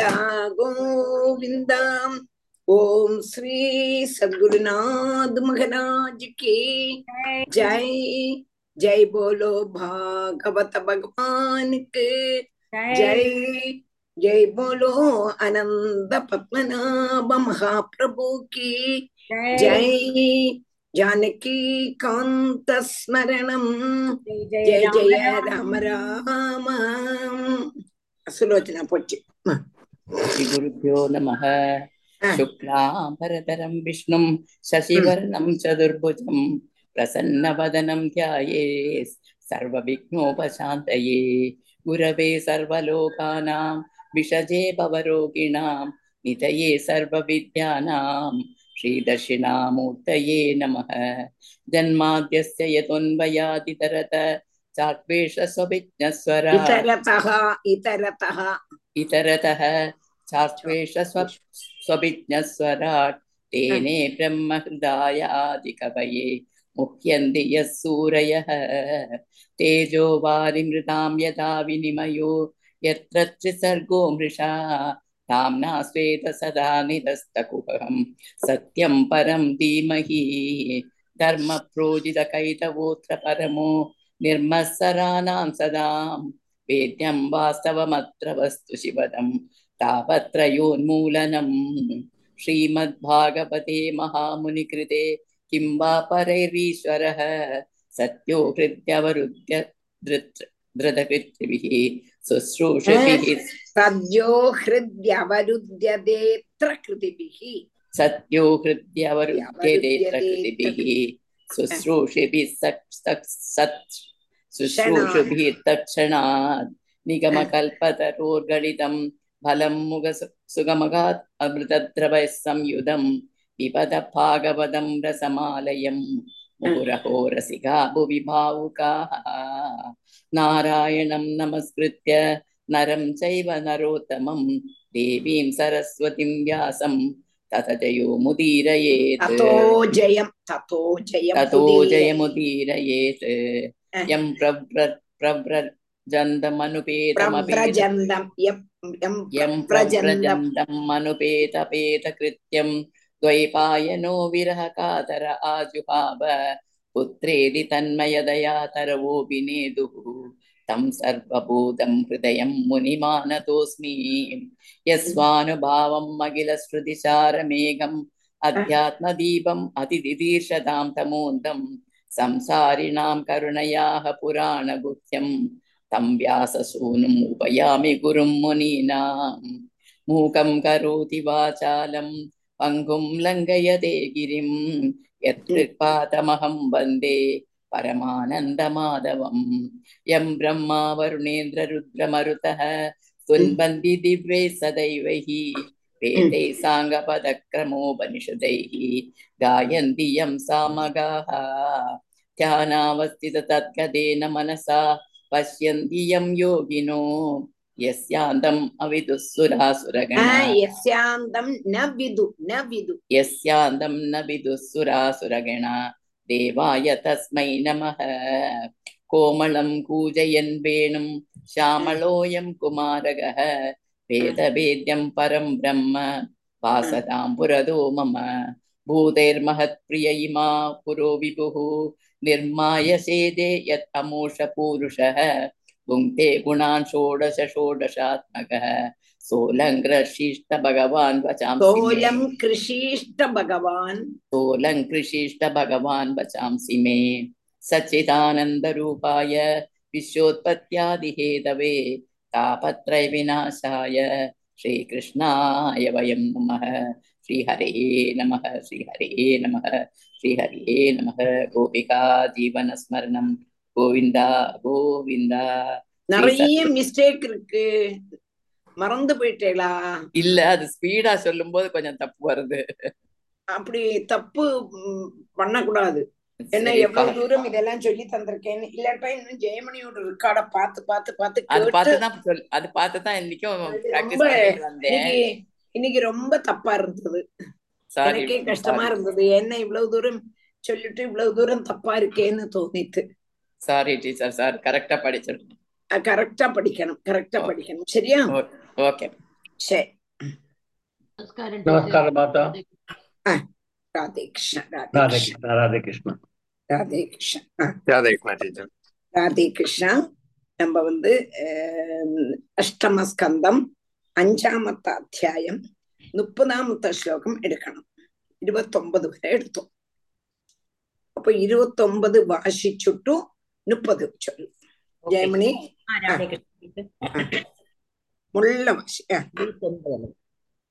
गोविन्दा गोविन्द ओम श्री सद्गुरुनाथ महाराज की जय जय बोलो भागवत भगवान के जय जय बोलो आनंद पद्मनाभ महाप्रभु की जय जानकी कांत स्मरणम जय जय राम राम सुलोचना श्रीगुरुभ्यो नमः. शुक्लाम्बरधरं विष्णुं शशिवर्णं चतुर्भुजं प्रसन्नवदनं ध्याये सर्वविघ्नोपशान्तये। गुरवे सर्वलोकानां विषजे भवरोगिणां निधये सर्वविद्यानां श्रीदक्षिणामूर्तये नमः। जन्माद्यस्य इतरतः। इतरतः। चात्वेष स्व स्वभिज्ञस्वराट् तेने ब्रह्महृदायादिकवये मुह्यन्ति यः सूरयः तेजो वारिमृतां यथा विनिमयो यत्र त्रिसर्गो मृषा ताम्ना स्वेत सदा निरस्तकुहं सत्यं परं धीमहि धर्मप्रोजितकैतवोऽत्र परमो निर्मत्सराणां सदां वेद्यं वास्तवमत्र वस्तु शिवदं तावत्रयोन्मूलनम् श्रीमद्भागवते महामुनिकृते किं वा परैरीश्वरः सत्यो हृद्यवरुद्य धृत् धृतकृत्रिभिः शुश्रूषभिः सद्यो हृद्यवरुध्यदेऽत्र कृतिभिः सत्यो हृद्यवरुध्यते प्रकृतिभिः शुश्रूषिभिः सत् शुश्रूषुभिः तत्क्षणात् निगमकल्पतरोर्गलितं பலம் முக சுகமகாத் அமிர்தத்ரவ சம்யுதம் விபத பாகவதம் ரசமாலயம் முகுரகோ ரசிகா புவி பாவுகாः நாராயணம் நமஸ்கிருத்ய நரம் சைவ நரோத்தமம் தேவீம் சரஸ்வதிம் வியாசம் தத ஜயோ முதீரயேத் ததோ ஜயம் ததோ ஜயம் ததோ ஜயமுதீரயேத் யம் பிரவ்ர பிரவ்ர प्रव्रजन्दं यं यं यं प्रव्रजन्दं प्रव्रजन्तम् अनुपेतपेतकृत्यं द्वैपायनो विरहकातर आजुहाव पुत्रेदि तन्मयदया तरवोऽपि नेदुः तं सर्वभूतं हृदयं मुनिमानतोऽस्मि यस्वानुभावम् अखिलश्रुतिसारमेघम् अध्यात्मदीपम् अतिदिदीर्षतां तमोन्दं संसारिणां करुणयाः पुराणगुह्यं तं व्याससूनुम् उपयामि गुरुं मुनीनाम् मूकं करोति वाचालं पङ्गुं लङ्घयते गिरिं यत्कृपातमहं वन्दे परमानन्दमाधवं यं ब्रह्मा वरुणेन्द्ररुद्रमरुतः स्तुन्वन्ति दिव्यै सदैवैः वेदैः साङ्गपदक्रमोपनिषदैः गायन्ति यं सामगाः ध्यानावस्थिततद्गतेन मनसा पश्यन्ति यं योगिनो यस्यान्तम् अविदुःसुरासुरगणा यस्यान्तं न विदु न विदु यस्यान्तं न विदुःसुरासुरगणा देवाय तस्मै नमः कोमलं कूजयन् वेणुं श्यामलोऽयं कुमारगः वेदवेद्यं परं ब्रह्म वासतां पुरदो मम भूतैर्महत्प्रिय इमा पुरो विभुः निर्मायसे दे यमोष पूरुष षोडश षोडशात्मक। सोलम कृषिष्ट भगवान बचाम सोलम कृषिष्ट भगवान। सोलम कृषिष्ट भगवान बचांसि मे। सच्चिदानंद रूपाय विश्वोत्पत्त्यादि हेतवे तापत्रय विनाशाय श्रीकृष्णाय वयं नमः। ஸ்ரீஹரே நம ஸ்ரீஹரே நம ஸ்ரீஹரே நம கோபிகா ஜீவனஸ்மரணம் கோவிந்தா கோவிந்தா. நிறைய மிஸ்டேக் இருக்கு. மறந்து போயிட்டேளா? இல்ல அது ஸ்பீடா சொல்லும் போது கொஞ்சம் தப்பு வருது. அப்படி தப்பு பண்ணக்கூடாது. என்ன எவ்வளவு தூரம் இதெல்லாம் சொல்லி தந்திருக்கேன்னு. இல்லாட்டா இன்னும் ஜெயமணியோட ரெக்கார்ட பாத்து பாத்து பாத்து அது பார்த்து அது பார்த்துதான் இன்னைக்கும் இன்னைக்கு ரொம்ப தப்பா இருந்தது. சாரி எனக்கே கஷ்டமா இருந்தது. என்ன இவ்வளவு தூரம் சொல்லிட்டு இவ்வளவு தூரம் தப்பா இருக்கேன்னு தோணித்து சாரி டீச்சர் சார் கரெக்டா படிச்சிருக்கேன் கரெக்டா படிக்கணும். கரெக்டா Okay. படிக்கணும். சரியா? ஓகே சரி. நமஸ்காரம் மாதா ராதே கிருஷ்ண ராதே கிருஷ்ண ராதே கிருஷ்ணா ராதே கிருஷ்ண ஆ, ராதே கிருஷ்ணா டீச்சர் ராதே கிருஷ்ணா நம்ம வந்து அஷ்டம ஸ்கந்தம் അഞ്ചാമത്തെ അധ്യായം മുപ്പതാമത്തെ ശ്ലോകം എടുക്കണം ഇരുപത്തൊമ്പത് വരെ എടുത്തു അപ്പൊ ഇരുപത്തൊമ്പത് വാശിച്ചുട്ടു മുപ്പത് ചൊല്ലു ജയമണി മുള്ള വാശി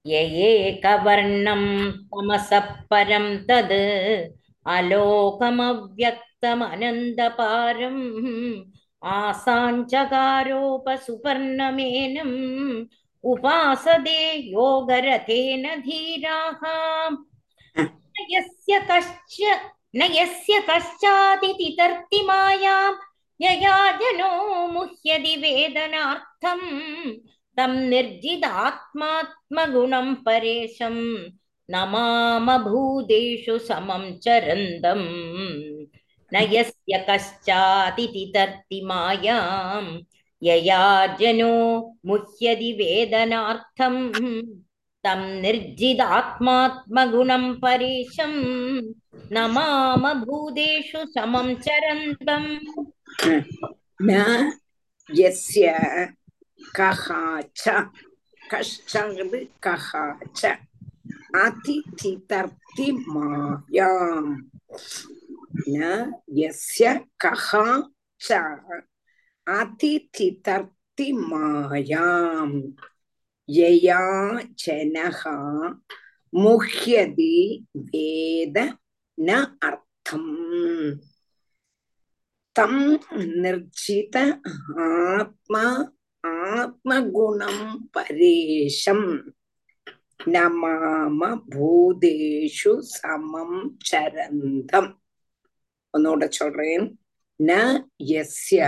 ഏകവർണം തമസപ്പരം തത് അലോകമവ്യക്തമനന്തപാരം ആസാഞ്ചകാരോപസുപർണമേനം उपासदे योगरथेन धीराः। यस्य कश्च न यस्य कश्चादिति तर्तिमायां यया जनो मुह्यति वेदनार्थम् तं निर्जिदात्मात्मगुणं परेशं, नमाम भूतेषु समं चरन्दम् न यस्य कश्चादिति तर्ति मायां यया जनो मुह्यति वेदनार्थं तं निर्जिदात्मात्मगुणं परेशं नमाम भूतेषु समं चरन्तम् न यस्य कः च कश्चङ्ग् कः च अतिथितर्ति मायाम् न यस्य कः च அதிதி தர்த்தி மாயாம் யயா ஜனகா முஹ்யதி வேத ந அர்த்தம் தம் நிர்ஜித ஆத்மா ஆத்மகுணம் பரேஷம். நமாம பூதேஷு சமம் சரந்தம். ஒன்னோட சொல்றேன் ந எஸ்ய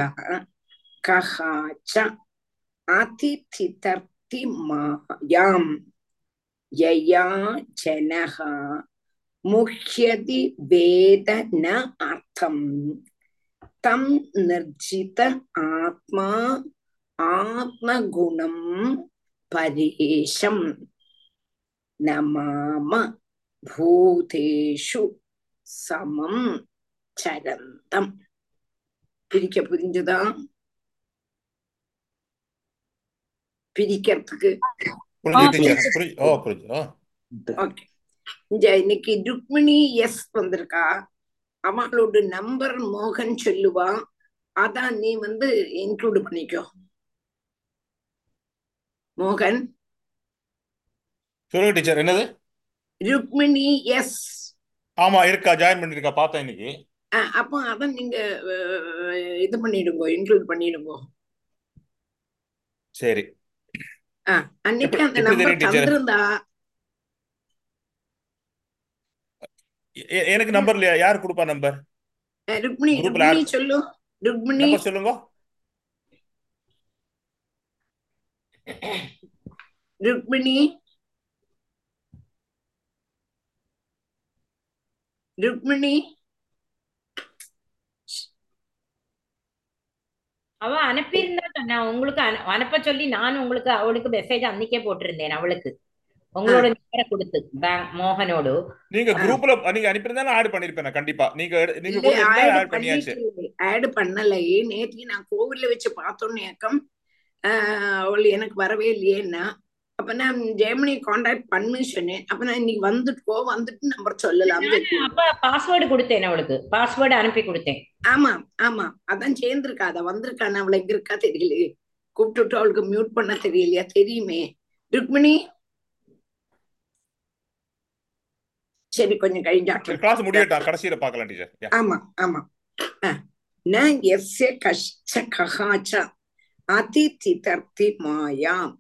அதிதிதர்த்தி மாயாம் யயா ஜனகா முஹ்யதி வேத ந அர்த்தம். தம் நிர்ஜித ஆத்மா ஆத்மகுணம் பரேஷம். நமாம பூதேஷு சமம் சரந்தம். பிரிக்க புரிஞ்சுதான் பிரிக்கிறதுக்கு. இன்னைக்கு ருக்மிணி எஸ் வந்திருக்கா. அவளோட நம்பர் மோகன் சொல்லுவா. அதான் நீ வந்து இன்க்ளூட் பண்ணிக்கோ. மோகன்? சொல்லுங்க டீச்சர். என்னது? ருக்மிணி எஸ். ஆமா இருக்கா ஜாயின் பண்ணிருக்கா பார்த்தேன் இன்னைக்கு. அப்போ அத நீங்க இது பண்ணிடுங்க இன்க்ளூட் பண்ணிடுங்க. சரி. அன்னைக்கு அந்த நம்பர்? தந்திருந்தா? எனக்கு நம்பர் இல்லையா? யார் கொடுப்பா நம்பர் ருக்மிணி ருக்மிணி சொல்லு ருக்மிணி. சொல்லுங்க. ருக்மிணி. ருக்மிணி. அவ அனுப்பியிருந்தா சொன்னா உங்களுக்கு அனு- அனுப்ப சொல்லி நான் உங்களுக்கு அவளுக்கு மெசேஜ் அன்னைக்கே போட்டிருந்தேன் அவளுக்கு. உங்களோட நம்பரை கொடுத்து பேங்க் மோகனோடு. நீங்க. குரூப்ல நீங்க அனுப்பியிருந்தா ஆட் பண்ணிருப்பேன் நான் கண்டிப்பா. நீங்க நீங்க ஆட் பண்ணியாச்சு. ஆட் பண்ணலையே. நேற்று நான் கோவில்ல வச்சு பார்த்தோன்னு ஏக்கம். ஆஹ் அவள் எனக்கு வரவே இல்லையேன்னா அப்ப நான் ஜெயமணி காண்டாக்ட் பண்ணு சொன்னேன் அப்ப நான் இன்னைக்கு வந்துட்டு வந்துட்டு நம்பர் சொல்லலாம் அப்ப பாஸ்வேர்டு கொடுத்தேன் அவளுக்கு. பாஸ்வேர்டு அனுப்பி கொடுத்தேன். ஆமா ஆமா. அதான் சேர்ந்திருக்கா. அத வந்திருக்கான்னு அவளை எங்க இருக்கா தெரியலையே. கூப்பிட்டுட்டு அவளுக்கு மியூட் பண்ண தெரியலையா? தெரியுமே. ருக்மிணி? சரி கொஞ்சம் கழிஞ்சாட்டும். கிளாஸ் முடியட்டும் கடைசியில பார்க்கலாம் டீச்சர் ஆமா ஆமா. ந எஸ்ய கஷ்ட கஹாச்ச. அதிதிதர்த்தி மாயாம்.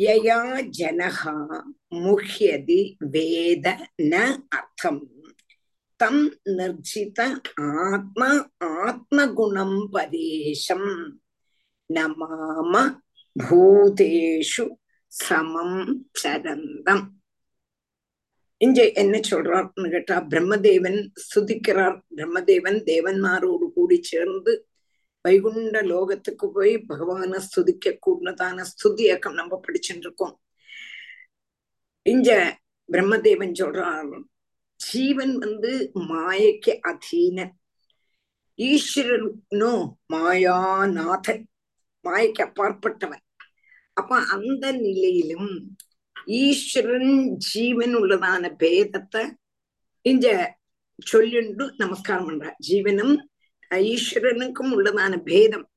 யயா ஜனகா முஹ்யதி வேத ந அர்த்தம். தம் நிர்ஜித ஆத்ம ஆத்மகுணம் பரேஷம். நமாம பூதேஷு சமம் சரந்தம். இங்க என்ன சொல்றார்னு கேட்டா பிரம்மதேவன் சுதிக்கிறார். பிரம்மதேவன் தேவன்மாரோடு கூடி சேர்ந்து வைகுண்ட லோகத்துக்கு போய் பகவான ஸ்துதிக்க கூடதான ஸ்துதி இயக்கம் நம்ம படிச்சுட்டு இருக்கோம் இங்க பிரம்மதேவன் சொல்றான் ஜீவன் வந்து மாயைக்கு அதீனன். ஈஸ்வரனோ மாயாநாதன். மாயைக்கு அப்பாற்பட்டவன். அப்ப அந்த நிலையிலும் ஈஸ்வரன் ஜீவன் உள்ளதான பேதத்தை இங்க சொல்லிண்டு நமஸ்காரம் பண்ற ஜீவனும் ஈஸ்வரனுக்கும் உள்ளதான பேதம்.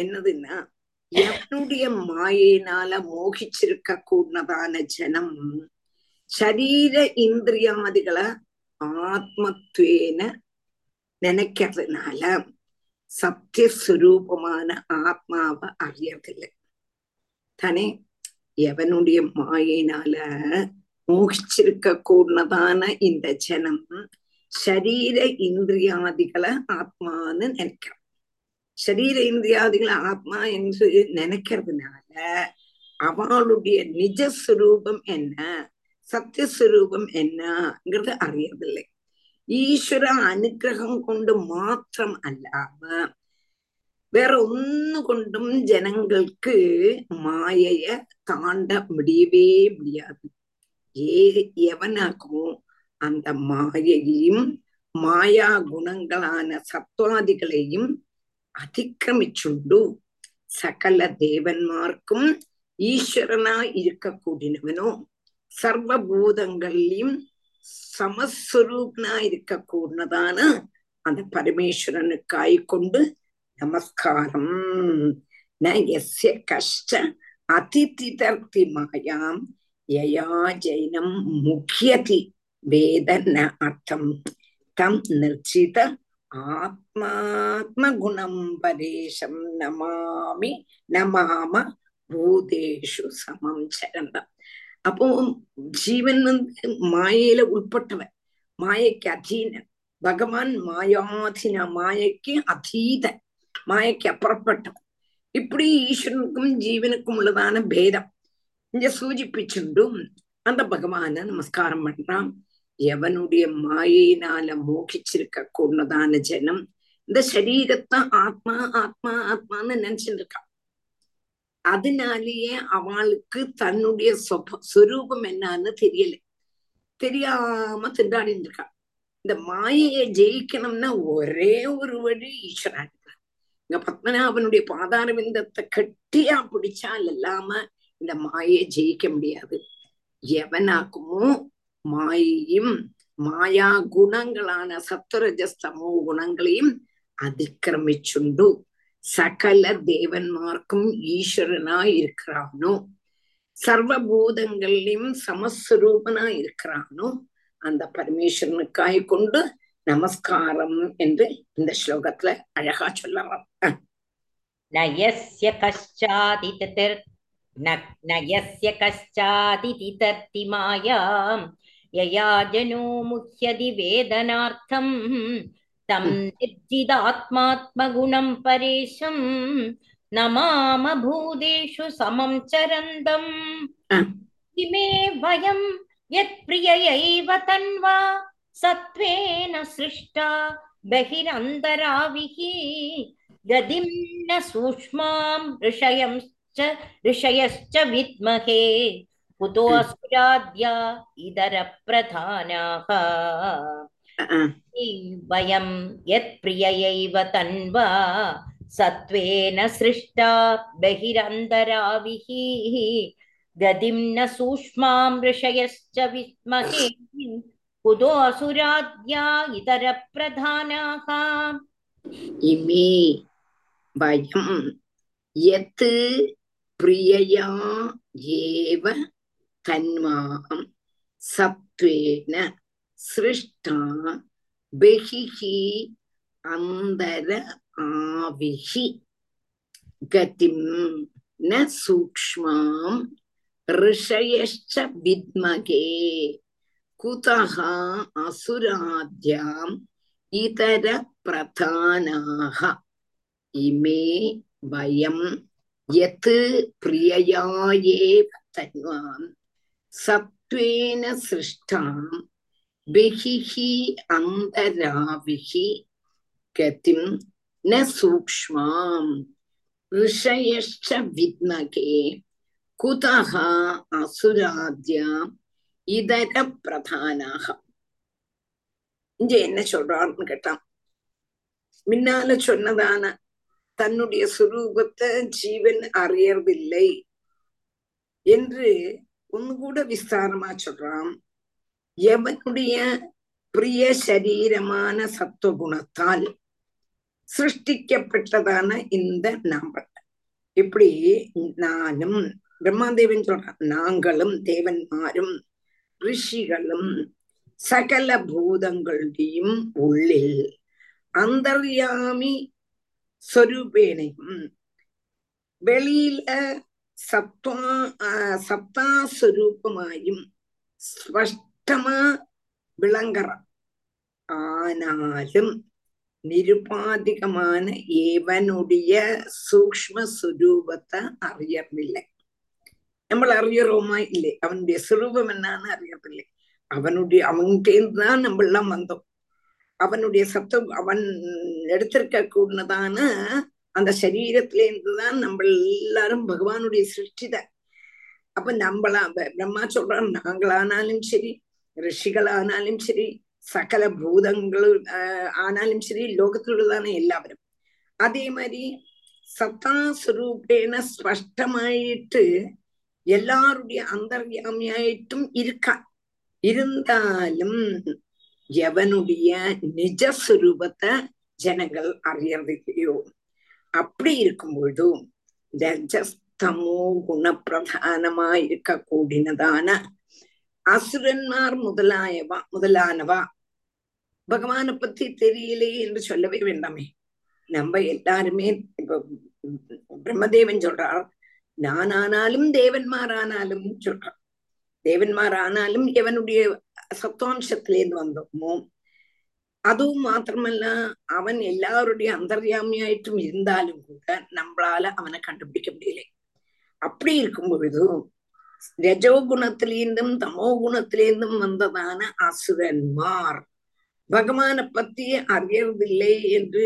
என்னதுன்னா எவனுடைய மாயினால மோகிச்சிருக்க கூடதான ஜனம் சரீர இந்திரியாதிகளை ஆத்மத்வேன நினைக்கிறதுனால சத்தியஸ்வரூபமான ஆத்மாவை அறியறதில்லை. தானே? எவனுடைய மாயினால மோகிச்சிருக்க கூடதான இந்த ஜனம் சரீர இந்திரியாதிகளை ஆத்மான்னு நினைக்கிறான் சரீர இந்திரியாதிகளை ஆத்மா என்று நினைக்கிறதுனால அவளுடைய நிஜஸ்வரூபம் என்ன சத்தியஸ்வரூபம் என்னங்கிறது அறியவில்லை ஈஸ்வர அனுகிரகம் கொண்டு மாத்திரம் அல்லாம வேற ஒன்னு கொண்டும் ஜனங்களுக்கு மாயைய தாண்ட முடியவே முடியாது ஏ எவனாக்குமோ அந்த மாயையையும் மாயா குணங்களான சத்வாதிகளையும் அதிக்கிரமிச்சுண்டு. சகல தேவன்மார்க்கும் ஈஸ்வரனா இருக்கக்கூடியவனோ சர்வபூதங்கள்லயும் சமஸ்வரூபனா இருக்க கூடதான அந்த பரமேஸ்வரனுக்காய் கொண்டு நமஸ்காரம். ந எஸ்ய கஷ்ட அதிதிதர்த்தி மாயாம் யயா ஜெயினம் முக்கியதி വേദനാർത്ഥം തം നിർജിത ആത്മാത്മഗുണം പരേശം നമാമി നമാമ பூதேஷு சமம் சரந்தம் அப்போ ஜீவன் வந்து மாயையில உட்பட்டவன் மாயைக்கு அதீனன். பகவான் மாயாதீன மாயைக்கு அதீதன். மாயைக்கு அப்புறப்பட்டவன். இப்படி ஈஸ்வரனுக்கும் ஜீவனுக்கும் உள்ளதான பேதம். இங்க சூச்சிப்பிச்சுண்டும் அந்த பகவான நமஸ்காரம் பண்றான். எவனுடைய மாயினால மோகிச்சிருக்க கூடதான ஜனம் இந்த சரீரத்தை ஆத்மா ஆத்மா ஆத்மான்னு நினைச்சுட்டு இருக்கான் அதனாலேயே அவளுக்கு தன்னுடைய சொப சொரூபம் என்னன்னு தெரியல. தெரியாம திண்டாடிட்டு இருக்கா இந்த மாயையை ஜெயிக்கணும்னா ஒரே ஒரு வழி ஈஸ்வரன். இங்க பத்மநாபனுடைய பாதார விந்தத்தை கட்டியா பிடிச்சால் இல்லாம இந்த மாயையை ஜெயிக்க முடியாது. எவனாக்குமோ மாயையும் மாயா குணங்களான சத்துரஜஸ்தமோ சகல தேவன்மார்க்கும் ஈஸ்வரனா இருக்கிறானோ சர்வபூதங்களையும் சமஸ்வரூபனா இருக்கிறானோ அந்த பரமேஸ்வரனுக்காய் கொண்டு நமஸ்காரம் என்று இந்த ஸ்லோகத்துல அழகா சொல்லலாம். நயஸ்ய கஷ்டாதி திதிர் நயஸ்ய கஷ்டாதி திதர்த்தி மாயாம் मायां यया जनो मुह्यति वेदनार्थं तं निर्जिदात्मात्मगुणं परेशं नमाम भूतेषु समं चरन्तम् इमे वयं यत्प्रिययैव तन्वा सत्त्वेन सृष्टा बहिरन्तराविः गतिं न सूक्ष्मां ऋषयंश्च ऋषयश्च विद्महे कुतो असुराद्या इतरप्रधानाः वयं यत्प्रियैव तन्वा सत्त्वेन सृष्टा बहिरन्तराविः गतिं न सूक्ष्मां ऋषयश्च विद्महे कुतो असुराद्या इतरप्रधानाः इमे वयं यत् प्रियया एव தன்மாம் சத்வேன சிருஷ்டா பெஹிஹி அந்தர ஆவிஹி கதிம் ந சூக்மாம் ரிஷயஷ்ச வித்மகே குதஹ அசுராத்யாம் இதர பிரதானாக இமே வயம் யத் பிரியயாயே தன்வாம் சத்வேன சிருஷ்டாம் பிஹிஹி அந்தராவிஹி கதிம் ந சூக்ஷ்மாம் ரிஷயஷ்ட வித்மகே குதஹ அசுராத்யா இதர பிரதானாக இங்க என்ன சொல்றான்னு கேட்டான் முன்னால சொன்னதான தன்னுடைய சுரூபத்தை ஜீவன் அறியறதில்லை என்று ஒன்னு கூட விஸ்தாரமா சொல்றான். எவனுடைய பிரிய சரீரமான சத்துவ குணத்தால் சிருஷ்டிக்கப்பட்டதான இந்த நாங்கள் இப்படி நானும் பிரம்மாதேவன் சொல்றான். நாங்களும் தேவன்மாரும் ரிஷிகளும் சகல பூதங்களுடையும் உள்ளில் அந்தர்யாமி சொரூபேனையும் வெளியில സത്വാ സത്താസ്വരൂപമായും സ്പഷ്ടമാ വിളങ്കറ. ആനാലും நிருபாதிகமான ஏவனுடைய சூக்ம சுரூபத்தை அறியறதில்லை നമ്മൾ അറിയറോമാ ഇല്ലേ? അവന്റെ സ്വരൂപം എന്നാണ് അറിയത്തില്ലേ அவனுடைய அவன்கிட்டேருந்துதான் நம்மளாம் வந்தோம் அவனுடைய சத்தம் அவன் எடுத்திருக்க கூடதான அந்த சரீரத்தில இருந்துதான் நம்ம எல்லாரும் பகவானுடைய சிருஷ்டித. அப்ப நம்மளா பிரம்மா சொல்றோம் நாங்களானாலும் சரி ரிஷிகளானாலும் சரி சகல பூதங்கள் ஆனாலும் சரி லோகத்திலுள்ளதான எல்லாவரும். அதே மாதிரி சத்தா சுரூபேன ஸ்பஷ்டமாயிட்டு எல்லாருடைய அந்தர்யாமியாயிட்டும் இருக்கா. இருந்தாலும் எவனுடைய நிஜஸ்வரூபத்தை ஜனங்கள் அறியறது இல்லையோ அப்படி இருக்கும் பொழுதும் ரஜஸ்தமோ குணப்பிரதானமா இருக்க கூடினதான அசுரன்மார் முதலாயவா முதலானவா? பகவான பத்தி தெரியலையே என்று சொல்லவே வேண்டாமே. நம்ம எல்லாருமே இப்ப பிரம்மதேவன் சொல்றார் நானானாலும் தேவன்மாரானாலும் சொல்றான் தேவன்மாரானாலும் எவனுடைய சத்வாம்சத்திலேருந்து வந்தோமோ அதுவும் மாத்திரமல்ல அவன் எல்லாருடைய அந்தர்யாமியாயிட்டும் இருந்தாலும் கூட நம்மளால அவனை கண்டுபிடிக்க முடியல. அப்படி இருக்கும் பொழுது ரஜோ குணத்திலேருந்தும் தமோ குணத்திலேருந்தும் வந்ததான அசுரன்மார் பகவானை பத்தி அறியறதில்லை என்று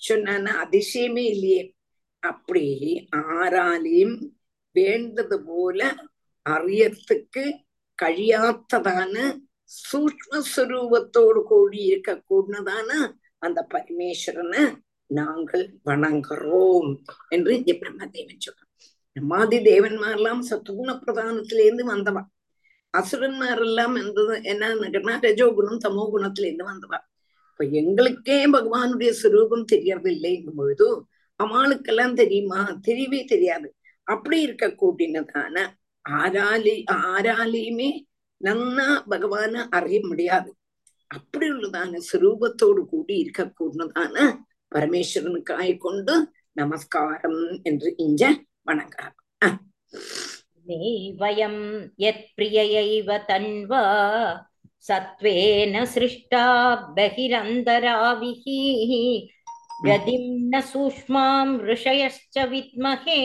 சொன்னான அதிசயமே இல்லையே. அப்படி ஆராலையும் வேண்டது போல அறியத்துக்கு കഴിയാത്തതാണ് சூக்ம சுரூபத்தோடு கூடி இருக்க கூடதான அந்த பரமேஸ்வரனை நாங்கள் வணங்குறோம் என்று இங்க பிரம்மதேவன் சொல்றான். பிரம்மாதி தேவன்மாரெல்லாம் சத்துகுண பிரதானத்திலேருந்து வந்தவா. அசுரன்மாரெல்லாம் என்றது என்னன்னு ரஜோகுணம் தமோ குணத்திலேருந்து வந்தவா. இப்ப எங்களுக்கே பகவானுடைய சுரூபம் தெரியறது இல்லைங்கும் பொழுது அவளுக்கெல்லாம் தெரியுமா? தெரியவே தெரியாது. அப்படி இருக்க கூட்டினதான ஆராலி ஆராலையுமே நன்னா பகவான அறிய முடியாது. அப்படி உள்ளதான சுரூபத்தோடு கூடி இருக்கக்கூடியதான பரமேஸ்வரனுக்காய் கொண்டு நமஸ்காரம் என்று இஞ்ச வணங்குறார். வயம் எத் பிரியைவ தன்வா சத்வேன சிருஷ்டா பகிரந்தராவிஹி கதிம் ந சூஷ்மாம் ரிஷயச்ச வித்மகே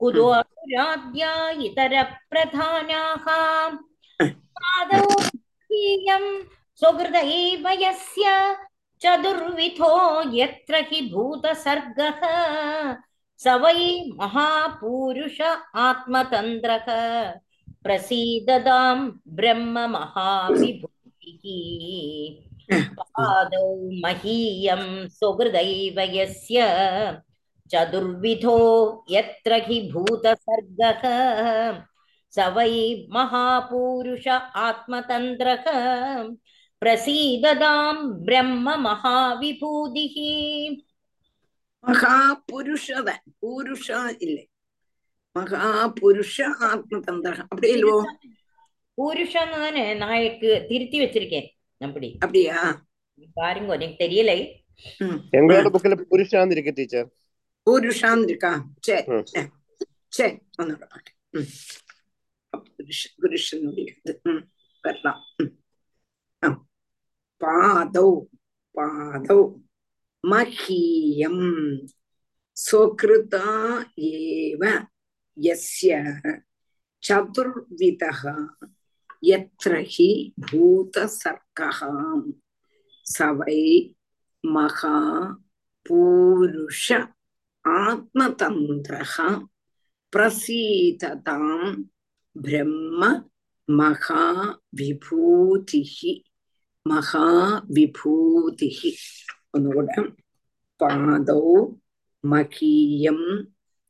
குதோ ராத்யா இதர பிரதானாகாம் पादौ हीयं स्वहृदयैव चतुर्विधो यत्र हि भूतसर्गः, स वै महापूरुष आत्मतन्द्रः प्रसीदतां ब्रह्म महाविभूतिः पादौ महीयं सुहृदैव यस्य चतुर्विधो यत्र हि भूतसर्गः। स वै महापूरुष आत्मतन्द्रः प्रसीदतां ब्रह्म महाविभूतिः மகாபுருஷதன் பூருஷா இல்லை மகாபுருஷ ஆத்மதந்திரம் அப்படி இல்லவோ பூருஷன்னு தானே நான் எனக்கு திருத்தி வச்சிருக்கேன் அப்படி அப்படியா பாருங்க எனக்கு தெரியலை ம் எங்களோட புக்ல புருஷான்னு இருக்கு டீச்சர் பூருஷான் இருக்கா சரி ம். அஹ், சரி ஒன்னோட பாட்டு ம் புருஷ புருஷனுடைய இது ம் வரலாம் ம் ஆ. பாதௌ பாதௌ மஹீயம் சுகிருதா ஏவ யஸ்ய சதுர்விதः यत्र हि भूतसर्गः स वै महापूरुष आत्मतन्त्रः பிரம்ம மகா விபூதிகி மகா விபூதிகி ஒன்னுகூட பாதோ மகீயம்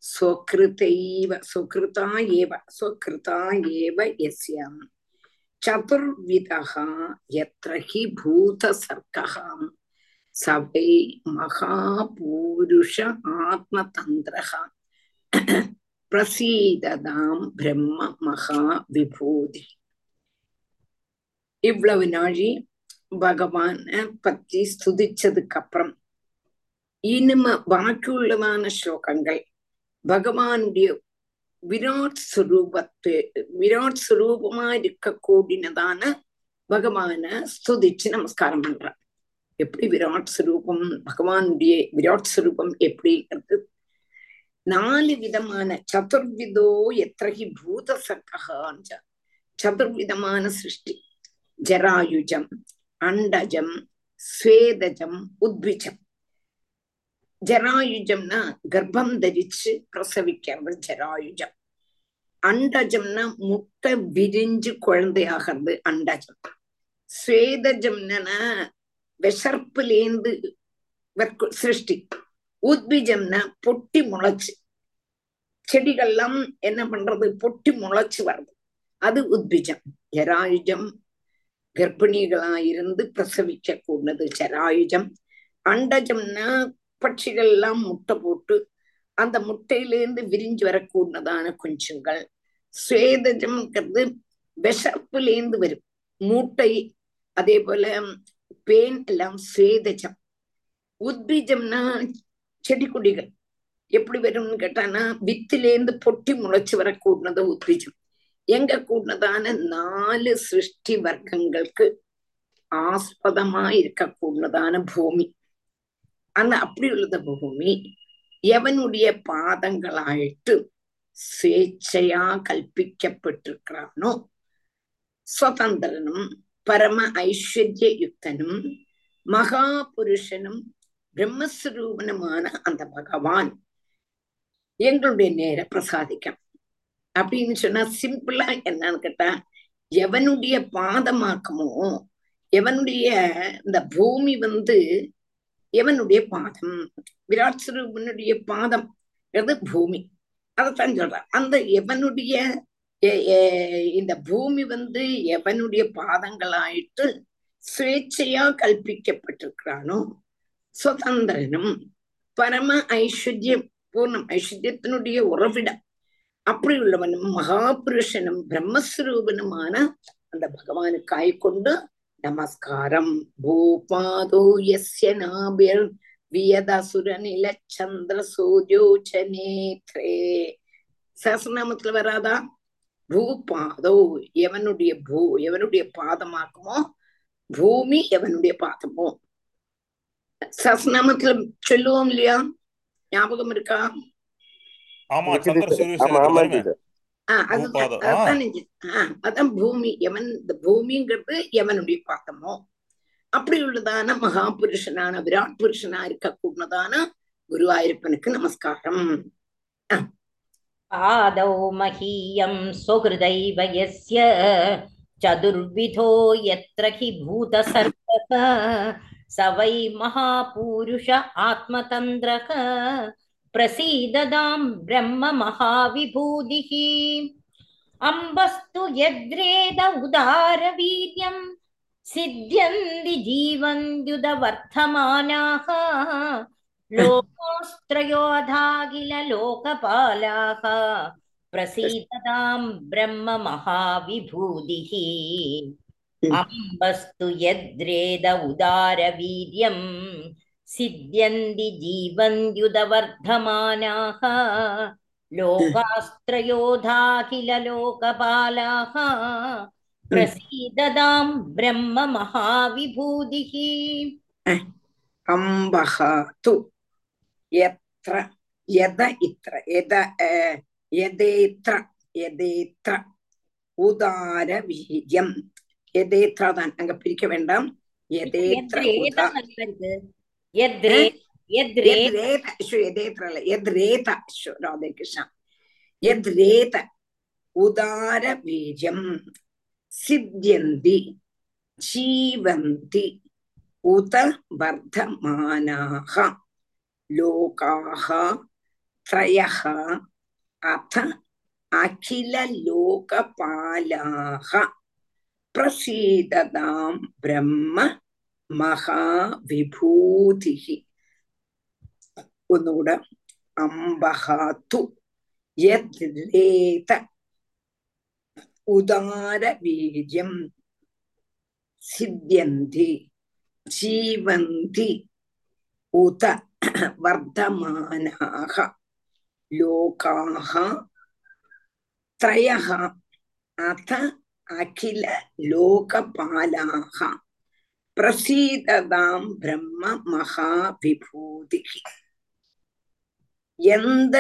स्वकृतैव स्वकृता एव स्वकृता एव यस्याम् चतुर्विधः यत्र हि भूतसर्गः स वै महापूरुष आत्मतन्त्रः பிரசீததாம் பிரம்ம மகா விபூதி இவ்வளவு நாழி பகவான பத்தி ஸ்துதிச்சதுக்கு அப்புறம் இனிம பாக்கியுள்ளதான ஸ்லோகங்கள். பகவானுடைய விராட் சுரூபத்து விராட் சுரூபமா இருக்கக்கூடியதான பகவான ஸ்துதிச்சு நமஸ்காரம் பண்றான் எப்படி விராட் சுரூபம் பகவானுடைய விராட் சுரூபம் எப்படிங்கிறது நாலு விதமான சதுர்விதோ எத்திரகி பூத சர்க்காஞ்ச சதுர்விதமான சிருஷ்டி. ஜராயுஜம் அண்டஜம் ஸ்வேதஜம் உத்விஜம். ஜராயுஜம்னா கர்ப்பம் தரிச்சு பிரசவிக்கிறது ஜராயுஜம். அண்டஜம்னா முட்டை விரிஞ்சு குழந்தையாகிறது அண்டஜம். ஸ்வேதஜம்னா விசர்ப்புலேந்து சிருஷ்டி. உத்பிஜம்னா பொட்டி முளைச்சு. செடிகள்லாம் என்ன பண்றது? பொட்டி முளைச்சு வருது. அது உத்பிஜம். ஜராயுஜம். கர்ப்பிணிகளா இருந்து பிரசவிக்க கூடது ஜராயுஜம். அண்டஜம்னா பட்சிகள் எல்லாம் முட்டை போட்டு அந்த முட்டையிலேருந்து விரிஞ்சு வரக்கூடதான குஞ்சுங்கள். சுவேதஜம்ங்கிறது விஷப்புலேந்து வரும். மூட்டை அதே போல பேன் எல்லாம் சுவேதஜம். உத்பீஜம்னா செடி கொடிகள் எப்படி வரும்னு கேட்டானா வித்திலேந்து பொட்டி முளைச்சு வரக்கூடது உத்பீஜம் எங்க கூடதான நாலு சிருஷ்டி வர்க்கங்களுக்கு ஆஸ்பதமா இருக்கக்கூடதான பூமி அந்த அப்படி உள்ளத பூமி எவனுடைய பாதங்களாயிட்டு ஸ்வேச்சையா கல்பிக்கப்பட்டிருக்கிறானோ സ്വതന്ത്രനും പരമ ഐശ്വര്യയുക്തനും மகாபுருஷனும் பிரம்மஸ்வரூபனமான அந்த பகவான் எங்களுடைய நேர பிரசாதிக்கம் அப்படின்னு சொன்னா சிம்பிளா என்னன்னு கேட்டா எவனுடைய பாதமாக்குமோ எவனுடைய இந்த பூமி வந்து எவனுடைய பாதம்? விராட் ஸ்வரூபனுடைய பாதம் பூமி. அதைத்தான் சொல்றான் அந்த எவனுடைய இந்த பூமி வந்து எவனுடைய பாதங்களாயிட்டு சுவேச்சையா கல்பிக்கப்பட்டிருக்கிறானோ சுதந்திரனும் பரம ஐஸ்வர்யம் பூர்ணம் ஐஸ்வர்யத்தினுடைய உறவிடம் அப்படி உள்ளவனும் மகாபுருஷனும் பிரம்மஸ்வரூபனுமான அந்த பகவானுக்காய் கொண்டு நமஸ்காரம் பூபாதோ யஸ்ய நாபிர் வியதசுர நில சந்திர சூரியோச்சனேத்ரே சஹசிரநாமத்துல வராதா பூபாதோ எவனுடைய பூ எவனுடைய பாதமாக்குமோ பூமி எவனுடைய பாதமோ சஸ்நாமத்துல சொல்லுவோம் இல்லையா? ஞாபகம் இருக்கா? ஆமா சந்திர அதான் பூமி பூமிங்கிறது எவனுடைய பாதமோ. அப்படி உள்ளதான மகாபுருஷனான விராட் புருஷனா இருக்க கூடதான குருவாயிருப்பனுக்கு நமஸ்காரம். ஆதௌ மகீயம் சுகிருதைவ யஸ்ய சதுர்விதோ யத்ர ஹி பூத சர்வக. स वै महापूरुष आत्मतन्द्रः प्रसीददां ब्रह्म महाविभूतिः अम्बस्तु यद्रेद उदारवीर्यं सिद्ध्यन्ति जीवन्त्युदवर्धमानाः लोकास्त्रयोधाखिल लोकपालाः प्रसीदतां ब्रह्म அம்பஸ்து யத்ரேத உதார வீரியம் சித்தியந்தி ஜீவந்தியுதவர்த்தமானாக லோகாஸ்திரயோதாகில லோகபாலாக பிரசீததாம் பிரம்ம மகாவிபூதிः அம்பஹ து யத்ர யத இத்ர யத யதேத்ர யதேத்ர உதார வீரியம் எதேத்ரா தான் அங்க பிரிக்க வேண்டாம். ராதே கிருஷ்ணா எத்ரேத உதார பீஜம் சித்தியந்தி. ஜீவந்தி. உத வர்த்தமானாக லோகாக த்ரயக அத அகில லோகபாலாக பிரசீததாம் பிரம்ம மகாவிபூதிஹி ഒന്നുകൂടെ അംബഹാത്തു യദ്രേത ഉദാരവീര്യം സിദ്ധ്യന്തി ജീവന്തി ഉത വർദ്ധമാനാഹ ലോകാഹ ത്രയഃ അഥ அகில லோகபாலாக பிரசீததாம் பிரம்ம மகாவிபூதி எந்த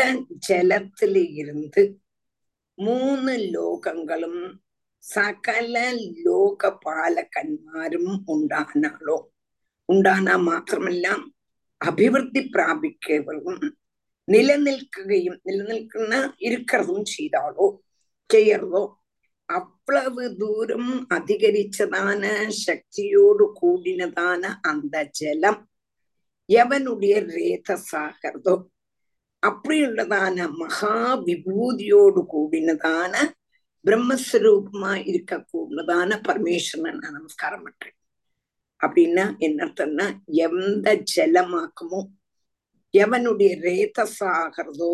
ஜலத்திலிருந்து മൂന്ന് ലോകങ്ങളും സകല ലോകപാലകന്മാരും ഉണ്ടാനാളോ ഉണ്ടാനാ മാത്രമല്ല അഭിവൃദ്ധി പ്രാപിക്കുകയും നിലനിൽക്കുകയും നിലനിൽക്കുന്ന ഇരിക്കുന്നതും ചെയ്താളോ ചെയ്യറതോ அவ்வளவு தூரம் அதிகரிச்சதான சக்தியோடு கூடினதான அந்த ஜலம் எவனுடைய ரேதஸாகிறதோ அப்படியுள்ளதான மகா விபூதியோடு கூடினதான பிரம்மஸ்வரூபமா இருக்கக்கூடதான பரமேஸ்வரனை நான் நமஸ்காரம் பண்றேன். அப்படின்னா என்ன அர்த்தம்னா எந்த ஜலமாக்குமோ எவனுடைய ரேதஸாகிறதோ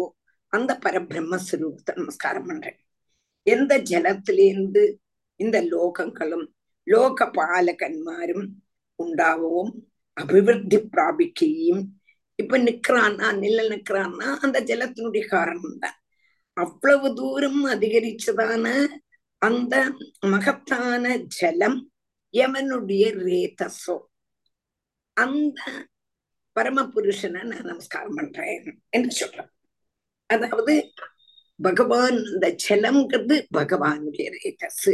அந்த பரபிரம்மஸ்வரூபத்தை நமஸ்காரம் பண்றேன். எந்த ஜலத்திலேருந்து இந்த லோகங்களும் லோக பாலகன்மாரும் உண்டாகவும் அபிவிருத்தி பிராபிக்கையும் இப்ப நிக்கிறான்னா நில நிக்கிறான்னா அந்த ஜலத்தினுடைய காரணம் தான் அவ்வளவு தூரம் அதிகரிச்சதான அந்த மகத்தான ஜலம் எவனுடைய ரேதசோ. அந்த பரமபுருஷனை நான் நமஸ்காரம் பண்றேன் என்று சொல்றேன். அதாவது பகவான் இந்த ஜலம்ங்கிறது பகவானுடைய ரேதஸ்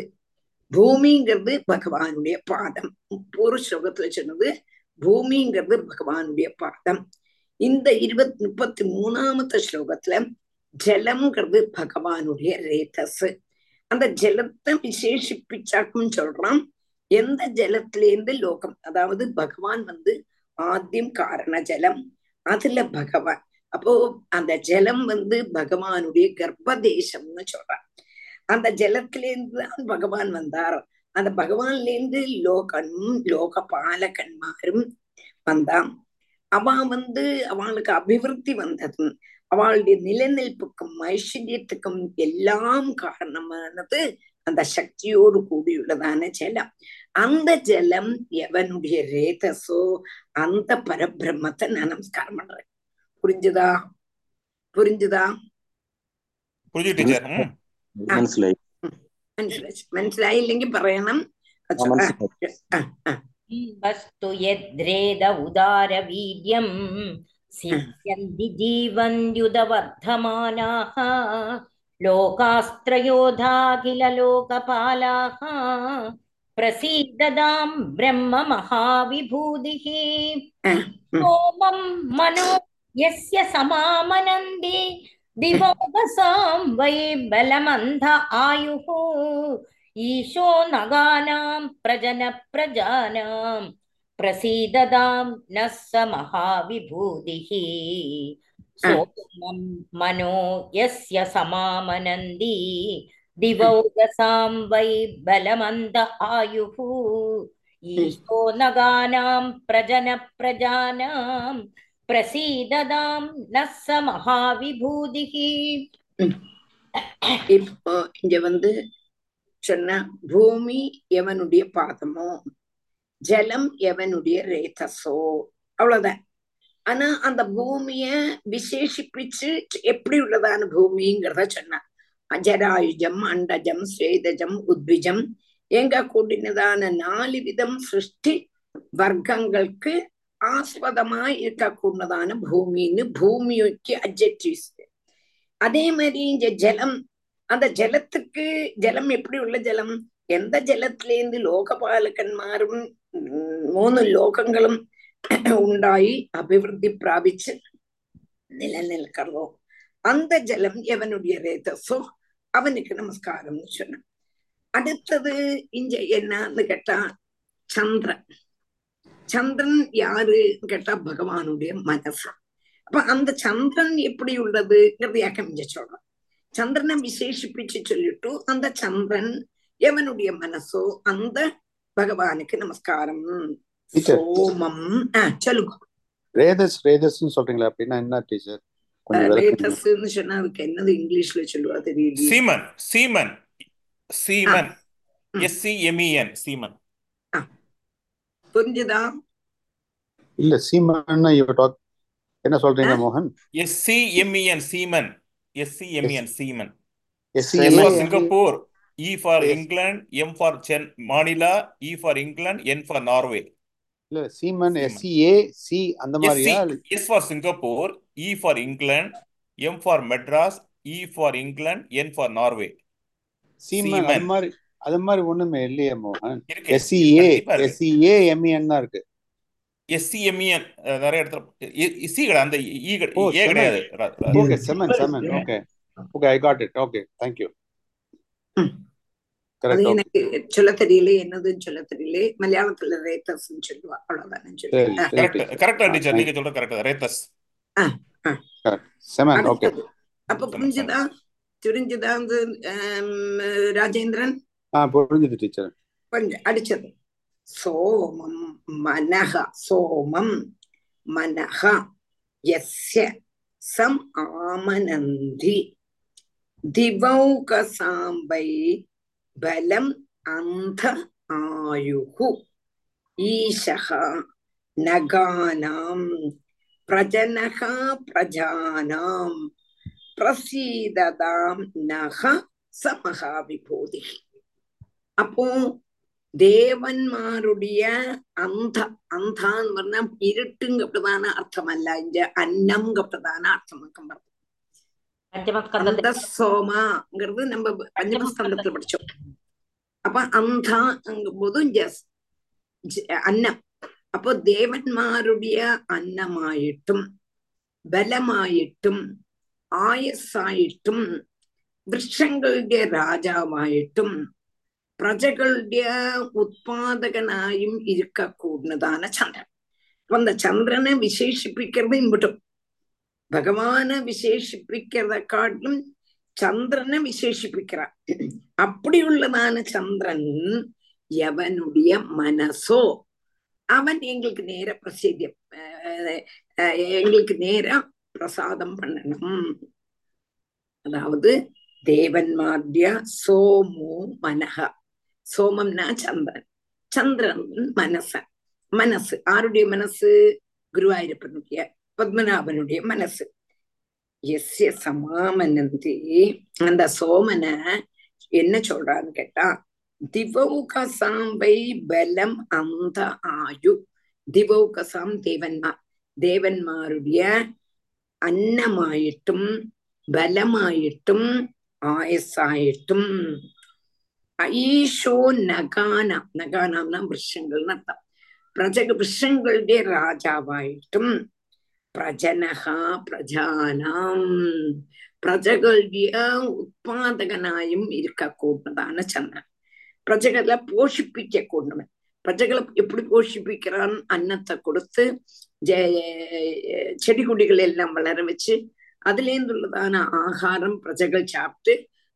பூமிங்கிறது பகவானுடைய பாதம். ஒரு ஸ்லோகத்துல சொன்னது பூமிங்கிறது பகவானுடைய பாதம். இந்த இருபத்தி முப்பத்தி மூணாவது ஸ்லோகத்துல ஜலம்ங்கிறது பகவானுடைய ரேதஸ் அந்த ஜலத்தை விசேஷிப்பிச்சாக்கும் சொல்றான் எந்த ஜலத்திலேருந்து லோகம்? அதாவது பகவான் வந்து ஆத்தியம் காரண ஜலம். அதுல பகவான் அப்போ அந்த ஜலம் வந்து பகவானுடைய கர்ப்பதேசம்னு சொல்றான் அந்த ஜலத்திலேருந்து தான் பகவான் வந்தார். அந்த பகவான்ல இருந்து லோகனும் லோக பாலகன்மாரும் வந்தான். அவன் வந்து அவளுக்கு அபிவிருத்தி வந்ததும் அவளுடைய நிலநிற்புக்கும் ஐஸ்வர்யத்துக்கும் எல்லாம் காரணமானது அந்த சக்தியோடு கூடியுள்ளதான ஜலம். அந்த ஜலம் எவனுடைய ரேதஸோ அந்த பரபிரம்மத்தை நமஸ்காரம் பண்றேன் புரிஞ்சுதா புரிஞ்சுதா മനസ്സിലായി മനസ്സിലായില്ലെങ്കിൽ പറയണം വസ്തു യദ്രേത ഉദാരവീര്യം സിദ്ധ്യന്തി ജീവന്യുതവർദ്ധമാനാഹ ലോകാസ്ത്രയോധാഖില ലോകപാലാഹ പ്രസീദതാം ബ്രഹ്മ മഹാവിഭൂതിഹി ഹോമം മനോ यस्य समामनन्ति दिवोगसां वै बलमन्ध आयुः ईशो नगानां प्रजनप्रजानां प्रसीददां नः स महाविभूतिः सोमं मनो यस्य समामनन्ति दिवौगसां वै बलमन्द आयुः ईशो नगानां प्रजनप्रजानां பிரசீததாம் நஸ்ஸ மகாவிபூதிகி இப்போ இங்க வந்து சொன்ன பூமி எவனுடைய பாதமோ ஜலம் எவனுடைய ரேதசோ அவ்வளவுதான். ஆனா அந்த பூமிய விசேஷிப்பிச்சு எப்படி உள்ளதான பூமிங்கிறத சொன்ன. அஜராயுஜம் அண்டஜம் ஸ்வேதஜம் உத்விஜம் எங்க கூட்டினதான நாலு விதம் சிருஷ்டி வர்க்கங்களுக்கு ஆஸ்பதமா இருக்கக்கூடதான பூமின்னு பூமிக்கு அப்ஜெக்டிவ்ஸ் அதே மாதிரி இந்த ஜலம் அந்த ஜலத்துக்கு ஜலம் எப்படி உள்ள ஜலம் எந்த ஜலத்திலேருந்து லோகபாலகന്മാരും മൂന്ന് ലോകങ്ങളും ഉണ്ടായി അഭിവൃദ്ധി പ്രാപിച്ച് നിലനിൽക്കുന്നു. அந்த ஜலம் எவனுடைய ரேதஸோ அவனுக்கு நமஸ்காரம்னு சொன்னான் அடுத்தது இங்க என்னன்னு கேட்டா சந்திரன் சந்திரன் யாருன்னு கேட்டா பகவானுடைய மனசு அப்ப அந்த சந்திரன் எப்படி உள்ளதுங்கிறது யாக்கம் இங்க சொல்றோம். சந்திரனை விசேஷிப்பிச்சு சொல்லிட்டு அந்த சந்திரன் எவனுடைய மனசோ அந்த பகவானுக்கு நமஸ்காரம். சோமம். சொல்லுங்க. ரேதஸ் ரேதஸ்ன்னு சொல்றீங்களா? அப்படின்னா என்ன டீச்சர்? ரேதஸ்ன்னு சொன்னா அதுக்கு என்னது இங்கிலீஷ்ல சொல்லுவா? தெரியல சீமன் சீமன் சீமன். ம். எஸ்சிஎம்இஎன் சீமன். புரிஞ்சுதா இல்ல சீமன் என்ன சொல்றீங்க மோகன் S C M E N Seeman S C M E N Seeman S S for M Singapore, E for Yes. England, M for Chen Manila, E for England, N for Norway. இல்ல Seeman Seeman. S C A C அந்த மாதிரியா S for Singapore, E for England, M for Madras, E for England, N for Norway. Seeman Seeman. மாதிரி அது மாதிரி ஒண்ணுமே இல்லையே மோகன். SCA SCA MEN தான் இருக்கு. எஸ்சிஎம்இஎன் நிறைய இடத்துல இ- இ- சி அந்த இ கிடையாது. Okay Seman Seman. Okay. Okay I got it okay correct okay எனக்கு சொல்ல தெரியல என்னதுன்னு சொல்ல தெரியல. மலையாளத்துல ரேத்தஸ்ன்னு சொல்லுவா அவ்வளவுதான் சொல்லுவேன் கரெக்ட் டீச்சர் கரெக்டா ஆ டீச்சர். தேங்க் நீங்க சொல்ற கரெக்ட் ரேத்தஸ் செமன் ஓகே அப்ப புரிஞ்சுதா? ஆம், ராஜேந்திரன்? புரிஞ்சது டீச்சர் கொஞ்சம் அடிச்சது சோமம் மனக சோமம் மனக யஸ்ய சம் ஆமனந்தி திவௌகசாம்பை பலம் அந்த ஆயுகு ஈஷக நகானாம் பிரஜனக பிரஜானாம் பிரசீததாம் நக சமகாவிபூதி அப்போ தேவன்மாருடைய அந்த அந்தான்னு പറഞ്ഞ ഇരുട്ടുങ്കപ്പെട്ടതാണ് അർത്ഥമല്ല ഇതിന്റെ അന്നംങ്കപ്പെട്ടതാണ് അർത്ഥമാക്കാൻ പറഞ്ഞു பஞ்சமஸ்கந்தத்துல அந்தசோமாங்கிறது நம்ம பஞ்சமஸ்கந்தத்துல படிச்சோம் அப்ப அந்தாங்கும் போதும் ஜஸ் അന്നം അപ്പൊ ദേവന്മാരുടെ അന്നമായിട്ടും ബലമായിട്ടും ആയസ്സായിട്ടും വൃക്ഷങ്ങളുടെ രാജാവായിട്ടും പ്രജകളുടെ ഉത്പാദകനായും ഇരിക്കൂടുന്നതാണ് ചന്ദ്രൻ അപ്പൊ அந்த சந்திரனை விசேஷிப்பிக்கிறது இம்பட்டும் பகவானை விசேஷிப்பிக்கிறத காட்டிலும் சந்திரனை விசேஷிப்பிக்கிறார் அப்படி உள்ளதான சந்திரன் எவனுடைய மனசோ அவன் எங்களுக்கு நேர பிரசித்தி எங்களுக்கு நேர பிரசாதம் பண்ணணும் அதாவது தேவன்மார்ய சோமோ மனக சோமம்னா சந்திரன் சந்திரன் மனச மனசு ஆருடைய மனசு குருவாயூரப்பனுடைய பத்மநாபனுடைய மனசு எஸ்ய சமாமனந்தி அந்த சோமனை என்ன சொல்றான்னு கேட்டா திவௌகசாம்பை பலம் அந்த ஆயு திவௌகசாம் தேவன்மார் தேவன்மாருடைய അന്നമായിട്ടും ബലമായിട്ടും ஐஷோ நகானாம். நகானாம்னா விருஷங்கள்னு அர்த்தம். பிரஜக விருஷங்களுடைய ராஜாவாயிட்டும். பிரஜனகா பிரஜானாம். பிரஜகளுடைய உத்பாதகனாயும் இருக்க கூடதான்னு சொன்னான் பிரஜகளை போஷிப்பிக்க கூடவன் பிரஜகளை எப்படி போஷிப்பிக்கிறான்? அன்னத்தை கொடுத்து செடி கொடிகள் எல்லாம் வளர வச்சு அதுலேருந்துள்ளதான ஆகாரம் பிரஜகள் சாப்பிட்டு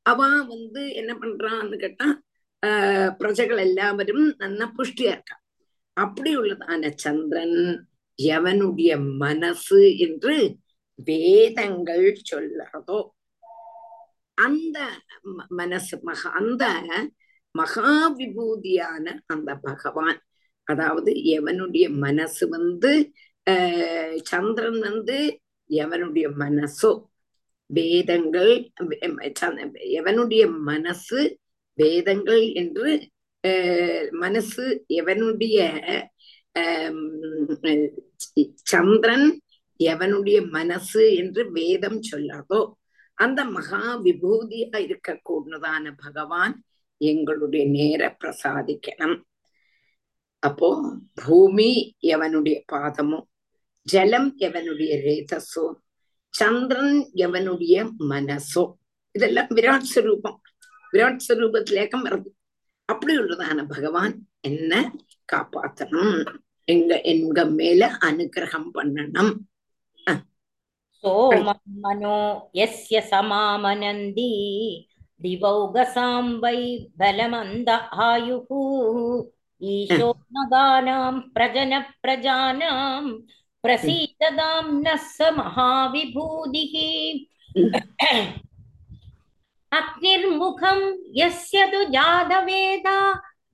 அவன் வந்து என்ன பண்றான்னு கேட்டா ஆஹ் பிரஜைகள் எல்லாவரும் நல்லா புஷ்டியா இருக்கான் அப்படி உள்ளதான சந்திரன் எவனுடைய மனசு என்று வேதங்கள் சொல்லறதோ அந்த மனசு மகா அந்த மகா விபூதியான அந்த பகவான் அதாவது எவனுடைய மனசு வந்து சந்திரன் வந்து எவனுடைய மனசோ வேதங்கள் எவனுடைய மனசு வேதங்கள் என்று மனசு எவனுடைய சந்திரன் எவனுடைய மனசு என்று வேதம் சொல்லாதோ அந்த மகா விபூதியா இருக்கக்கூடதான பகவான் எங்களுடைய நேர பிரசாதிக்கணும். அப்போ பூமி எவனுடைய பாதமோ ஜலம் எவனுடைய ரேதஸோ சந்திரன் எவனுடைய மனசோ இதெல்லாம் விராட் ஸ்வரூபம் விராட் ஸ்வரூபத்திலேக்கம் வருது அப்படி உள்ளதான பகவான் என்ன காப்பாத்தணும் எங்க எங்க மேல அனுகிரகம் பண்ணணும் सोमं मनो यस्य समामनन्दी दिवौगसां वै बलमन्द आयुः ईशो नगानां प्रजनप्रजानां प्रसीददां नः स महाविभूतिः अग्निर्मुखं यस्य तु जातवेदा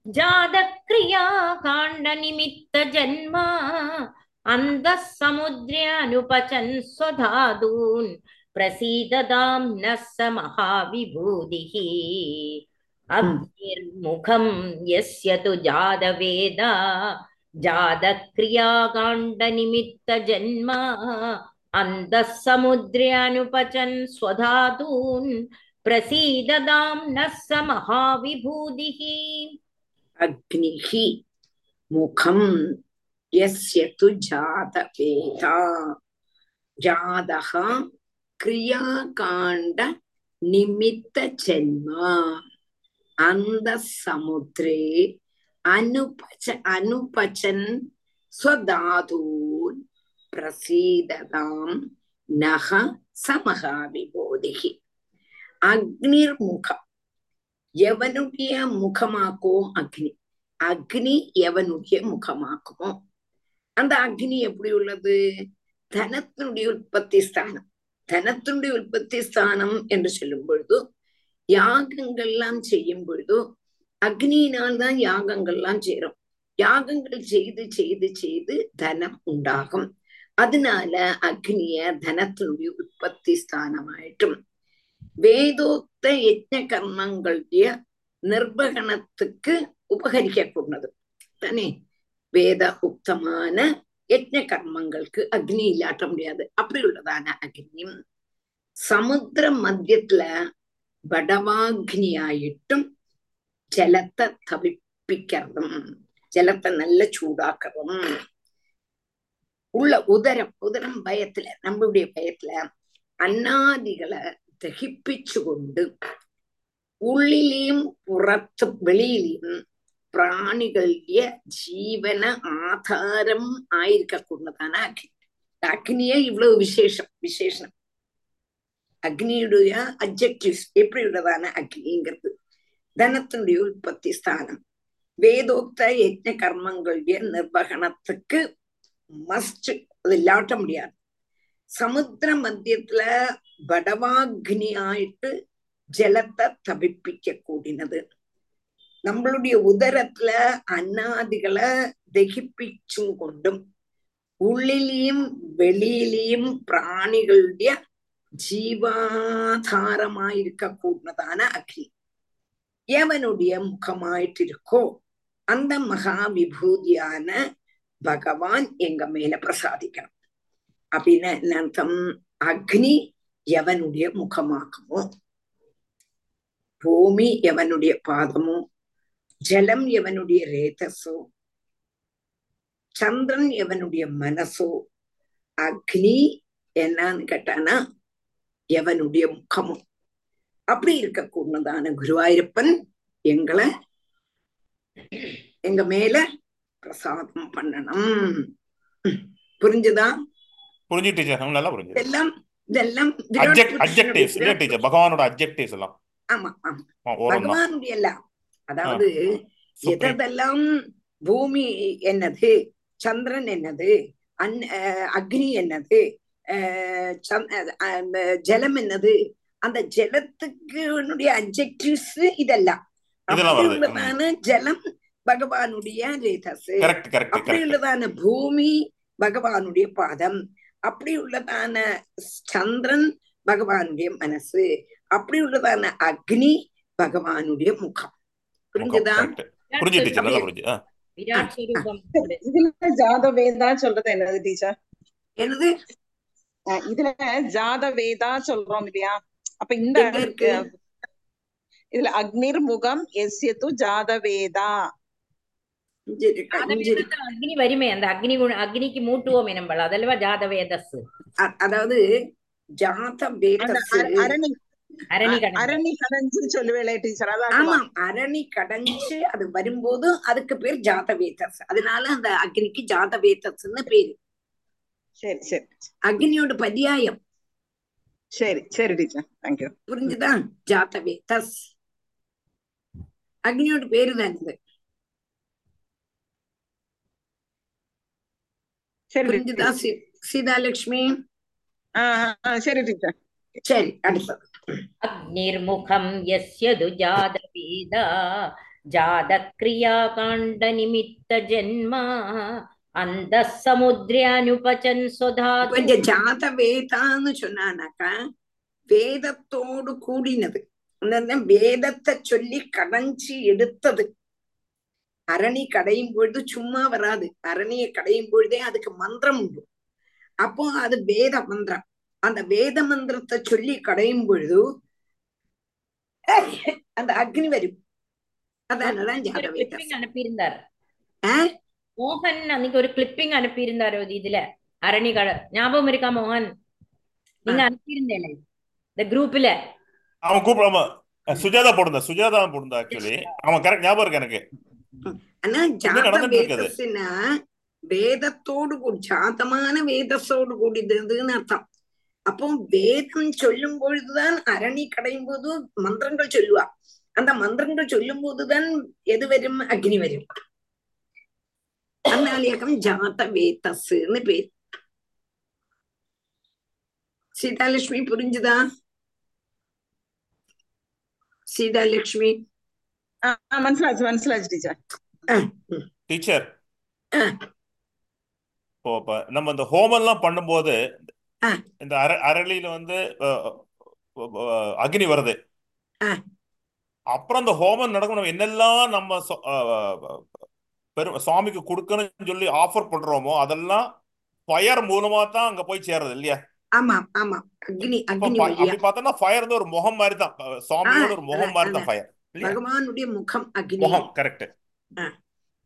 जातक्रियाकाण्डनिमित्तजन्म अन्तः समुद्रे अनुपचन् स्वधातून् प्रसीददां नः स महाविभूतिः अग्निर्मुखं यस्य तु जातवेदा जातक्रियाकाण्डनिमित्तजन्मा अन्तः समुद्रे अनुपचन् स्वधातून् प्रसीददाम्नः स महाविभूतिः अग्निः मुखम् यस्य तु जातवेता जातः क्रियाकाण्डनिमित्तजन्मा अन्तः समुद्रे അനുപച അനുപചൻ സ്വധാതൂൻ പ്രസീദതാം നഹ സമഹാവിബോധി அக்னிர்முகம். எவனுடைய முகமாக்கோ அக்னி? அக்னி எவனுடைய முகமாக்குமோ? அந்த அக்னி எப்படி உள்ளது? தனத்தினுடைய உற்பத்தி ஸ்தானம். தனத்தினுடைய உற்பத்தி ஸ்தானம் என்று சொல்லும் பொழுது யாகங்கள்லாம் செய்யும் பொழுது அக்னியினால் தான் யாகங்கள்லாம் சேரும் யாகங்கள் செய்து செய்து செய்து தனம் உண்டாகும். அதனால அக்னிய தனத்தினுடைய உற்பத்தி ஸ்தானமாயிட்டும். வேதோக்த யஜ்ன கர்மங்களுடைய நிர்வகணத்துக்கு உபகரிக்க கூடது தானே? வேத உக்தமான யஜ்ன கர்மங்களுக்கு அக்னி இல்லாட்ட முடியாது. அப்படி உள்ளதான அக்னியும் சமுத்திர மத்தியத்துல வடவாக்னியாயிட்டும் ജലത്തെ തവിപ്പിക്കണം ജലത്തെ നല്ല ചൂടാക്കണം. உள்ள உதரம் உதரம் பயத்துல நம்மளுடைய பயத்துல அன்னாதிகளை தகிப்பிச்சு கொண்டு உள்ளிலையும் புறத்து வெளியிலையும் பிராணிகளுடைய ஜீவன ஆதாரம் ஆயிருக்க கொண்டதான அக்னி அக்னியே இவ்வளவு விசேஷம் விசேஷம் அக்னியுடைய அப்ஜெக்டிவ்ஸ் எப்படி உள்ளதான அக்னிங்கிறது தனத்தினுடைய உற்பத்தி ஸ்தானம். வேதோக்த யஜ்ன கர்மங்களுடைய நிர்வகணத்துக்கு மஸ்ட் அது இல்லாட்ட முடியாது. சமுத்திர மத்தியத்துல படவாக்னி ஆயிட்டு ஜலத்தை தவிப்பிக்க கூடினது. நம்மளுடைய உதரத்துல அன்னாதிகளை தகிப்பிச்சும் கொண்டும் உள்ளிலையும் வெளியிலையும் பிராணிகளுடைய ஜீவாதாரமாயிருக்க கூடினதான அக்னி. எவனுடைய முகமாயிட்டிருக்கோ அந்த மகா விபூதியான பகவான் எங்க மேல பிரசாதிக்கணும். அப்படின்னு என்ன அர்த்தம்? அக்னி எவனுடைய முகமாகுமோ பூமி எவனுடைய பாதமோ? ஜலம் எவனுடைய ரேதஸோ சந்திரன் எவனுடைய மனசோ? அக்னி என்னன்னு கேட்டானா எவனுடைய முகமும் அப்படி இருக்கக்கூடதான குருவாயூரப்பன் எங்களை எங்க மேல பிரசாதம் பண்ணணும். புரிஞ்சுதா? புரிஞ்சு டீச்சர் நல்லா புரிஞ்சு இதெல்லாம் இதெல்லாம் அப்ஜெக்டிவ்ஸ் இல்ல டீச்சர் பகவானோட அப்ஜெக்டிவ்ஸ் எல்லாம். ஆமா ஆமா. பகவானுடைய எல்லாம் அதாவது எதெல்லாம் பூமி என்னது சந்திரன் என்னது அன் அக்னி என்னது ஜலம் என்னது அந்த ஜலத்துக்கு அப்ஜெக்டிவ்ஸ் இதெல்லாம். இதெல்லாம் அப்படி வருது. உள்ளதான ஜலம் பகவானுடைய ரேதஸ் கரெக்ட் கரெக்ட் அப்படி உள்ளதான பூமி பகவானுடைய பாதம். அப்படி உள்ளதான சந்திரன் பகவானுடைய மனசு. அப்படி உள்ளதான அக்னி பகவானுடைய முகம். புரிஞ்சுதா? புரிஞ்சு டீச்சர் நல்லா புரிஞ்சு ஆ. விராட் ஸ்வரூபம் இதுல ஜாத வேதா சொல்றது என்னது டீச்சர் என்னது? இதுல ஜாத வேதா சொல்றோம் இல்லையா? அப்ப இந்த? இதுல அக்னிர் முகம் எஸ்யது ஜாத வேதா இங்க இருக்கா இங்க இருக்கு ஜாதவேதத்துல அக்னி வரிமை அந்த அக்னி குண- அக்னிக்கு மூட்டுவோம் எனம்பல் அதல்வா ஜாதவேதஸ் அதாவது அரணி அரணி கடந்து அரணி கடைஞ்சுன்னு சொல்லுவேளே டீச்சர் ஆமாம் அரணி கடைஞ்சு அது வரும்போது அதுக்கு பேர் ஜாதவேதஸ் அதனால அந்த அக்னிக்கு ஜாதவேதஸ்ன்னு பேரு சரி சரி அக்னியோட பரியாயம் சரி சரி டீச்சர் தேங்க்யூ புரிஞ்சுதா ஜாத்தவே தஸ் அக்னியோட பேரு தான் இது புரிஞ்சுதா சீதாலட்சுமி சரி டீச்சர் சரி அடுத்தது அக்னிர்முகம் யஸ்யது ஜாதவேதா ஜாதக்ரியாகாண்ட நிமித்த ஜென்மா அந்தः சமுத்திரியானுபச்சன் சொதா கொஞ்சம் ஜாத வேதான்னு சொன்னானாக்கா வேதத்தோடு கூடினது வேதத்தை சொல்லி கடைஞ்சி எடுத்தது அரணி கடையும் பொழுது சும்மா வராது அரணியை கடையும் பொழுதே அதுக்கு மந்திரம் உண்டு அப்போ அது வேத மந்திரம் அந்த வேத மந்திரத்தை சொல்லி கடையும் பொழுது அந்த அக்னி வரும் அதனாலதான் அனுப்பியிருந்தார் ஆஹ் மோகன் அன்னைக்கு ஒரு கிளிப்பிங் அனுப்பியிருந்தாரு ஒரு இதுல. அரணி கட ஞாபகம் இருக்கா மோகன்? நீங்க அனுப்பியிருந்தேன். இந்த குரூப்ல அவன் கூப்பிட ஆமா. சுஜாதா போட்டிருந்தா சுஜாதா போட்டிருந்தா ஆக்சுவலி அவன் கரெக்ட் ஞாபகம் இருக்கு எனக்கு. ஆனா. ஜாதவேதஸ்னா வேதத்தோடு கூடி ஜாதமான வேதத்தோடு கூடியதுன்னு அர்த்தம். அப்போ வேதம் சொல்லும் பொழுதுதான் அரணி கடையும் போது மந்திரங்கள் சொல்லுவா. அந்த மந்திரங்கள் சொல்லும் போதுதான் எது வரும்? அக்னி வரும். அதனாலேயாக்கம் ஜாத வேதஸ்ன்னு பேர் சீதாலட்சுமி புரிஞ்சுதா சீதாலட்சுமி மனசிலாச்சு மனசிலாச்சு டீச்சர் டீச்சர் நம்ம இந்த ஹோமம் எல்லாம் பண்ணும்போது. இந்த அர அரளியில வந்து அக்னி வருது ஆ. அப்புறம் அந்த ஹோமம் நடக்கும் நம்ம என்னெல்லாம் நம்ம பெரும் சுவாமிக்கு கொடுக்கணும்னு சொல்லி ஆஃபர் பண்றோமோ அதெல்லாம் ஃபயர் மூலமா தான் அங்க போய் சேர்றது இல்லையா? அப்படி பார்த்தோம்னா ஃபயர் வந்து ஒரு முகம் மாதிரி தான். அஹ், சுவாமியோட ஒரு முகம் மாதிரி தான். ஃபயர் பகவானுடைய முகம் அக்னி. முகம் கரெக்ட்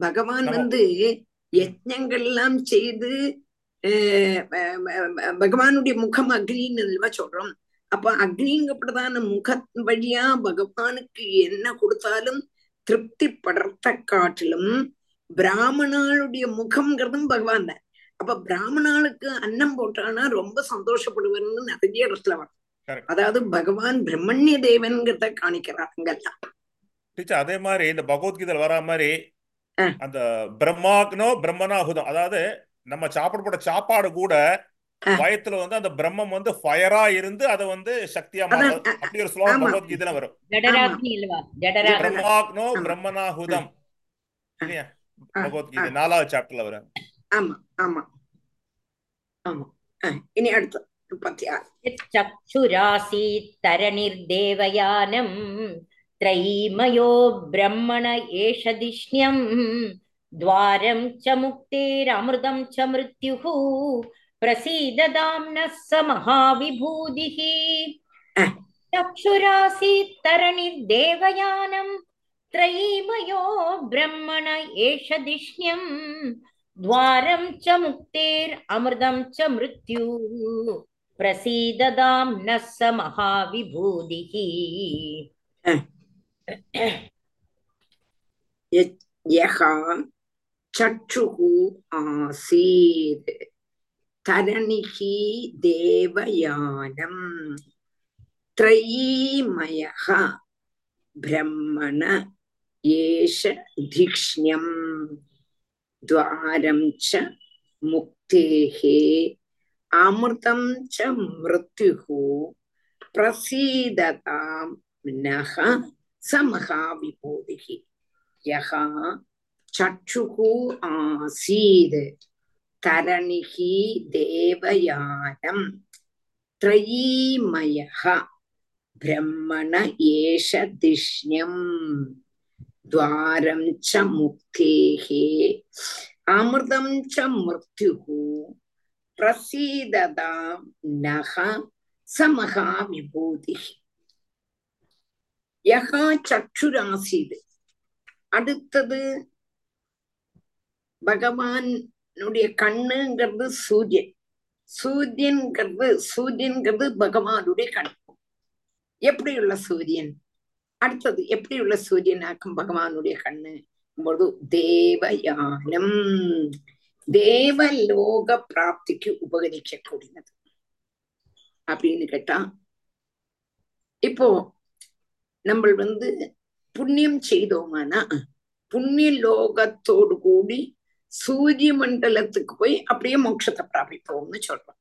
பகவான் வந்து யஜ்ஞங்கள் எல்லாம் செய்து பகவானுடைய முகம் அக்னின்னு அல்லவா சொல்றோம். அப்ப அக்னிங்கப்பட்டதான முக வழியா பகவானுக்கு என்ன கொடுத்தாலும் திருப்தி படுறத காட்டிலும் பிராமணாளுடைய முகம்ங்கிறதும் பகவான் தான் அப்ப பிராமணாளுக்கு அன்னம் போட்டானா ரொம்ப சந்தோஷப்படுவார்னு நிறைய இடத்துல வரும். அதாவது பகவான் பிரம்மண்ய தேவன்கிறத காணிக்கிறார் அங்கெல்லாம் டீச்சர் அதே மாதிரி இந்த பகவத்கீதையில வரா மாதிரி. அந்த பிரம்மாக்னோ பிரம்மனாகுதம் அதாவது நம்ம சாப்பிடப்பட்ட சாப்பாடு கூட ஆ. வயத்துல வந்து அந்த பிரம்மம் வந்து ஃபயரா இருந்து அதை வந்து சக்தியா மாறும் அப்படி ஒரு ஸ்லோகம். பகவத்கீதையில வரும் பிரம்மாக்னோ. பிரம்மனாகுதம். இல்லையா பகவத்கீதை ஆ. நாலாவது சாப்டர்ல வரும் ஆமா ஆமா ஆமா அஹ், இனி அடுத்து முப்பத்தி ஆறு चक्षुरासीत्तरणिर्देवयानम् त्रयीमयो ब्रह्मण एष धिष्ण्यम् द्वारं च मुक्तेरमृतं च मृत्युः प्रसीददाम्नः स महाविभूतिः अह. त्रयीमयो ब्रह्मण एष दिष्ण्यम् द्वारं च मुक्तेरमृतं च मृत्युः प्रसीददां नः स महाविभूतिः यः चक्षुः आसीत् तरणिः देवयानम् त्रयीमयः ब्रह्मण एष धिक्ष्ण्यम् द्वारं च मुक्तेः अमृतं च मृत्युः प्रसीदतां नः स महाविभूतिः यः चक्षुः आसीत् तरणिः देवयानं त्रयीमयः ब्रह्मण एष धिष्ण्यम् द्वारं च मुक्तेः अमृतं च मृत्युः प्रसीदतां नः स महाविभूतिः யகா சற்றுராசீது அடுத்தது பகவானுடைய கண்ணுங்கிறது சூரியன் சூரியன்கிறது சூரியன்கிறது பகவானுடைய கண் எப்படியுள்ள சூரியன் அடுத்தது எப்படி உள்ள சூரியனாக்கும் பகவானுடைய கண்ணு? பொழுது தேவயானம். தேவலோக பிராப்திக்கு உபகரிக்க கூடியது அப்படின்னு கேட்டா இப்போ நம்ம வந்து புண்ணியம் செய்தோமானா புண்ணிய லோகத்தோடு கூடி சூரிய மண்டலத்துக்கு போய் அப்படியே மோட்சத்தை பிராபிப்போம்னு சொல்றோம்.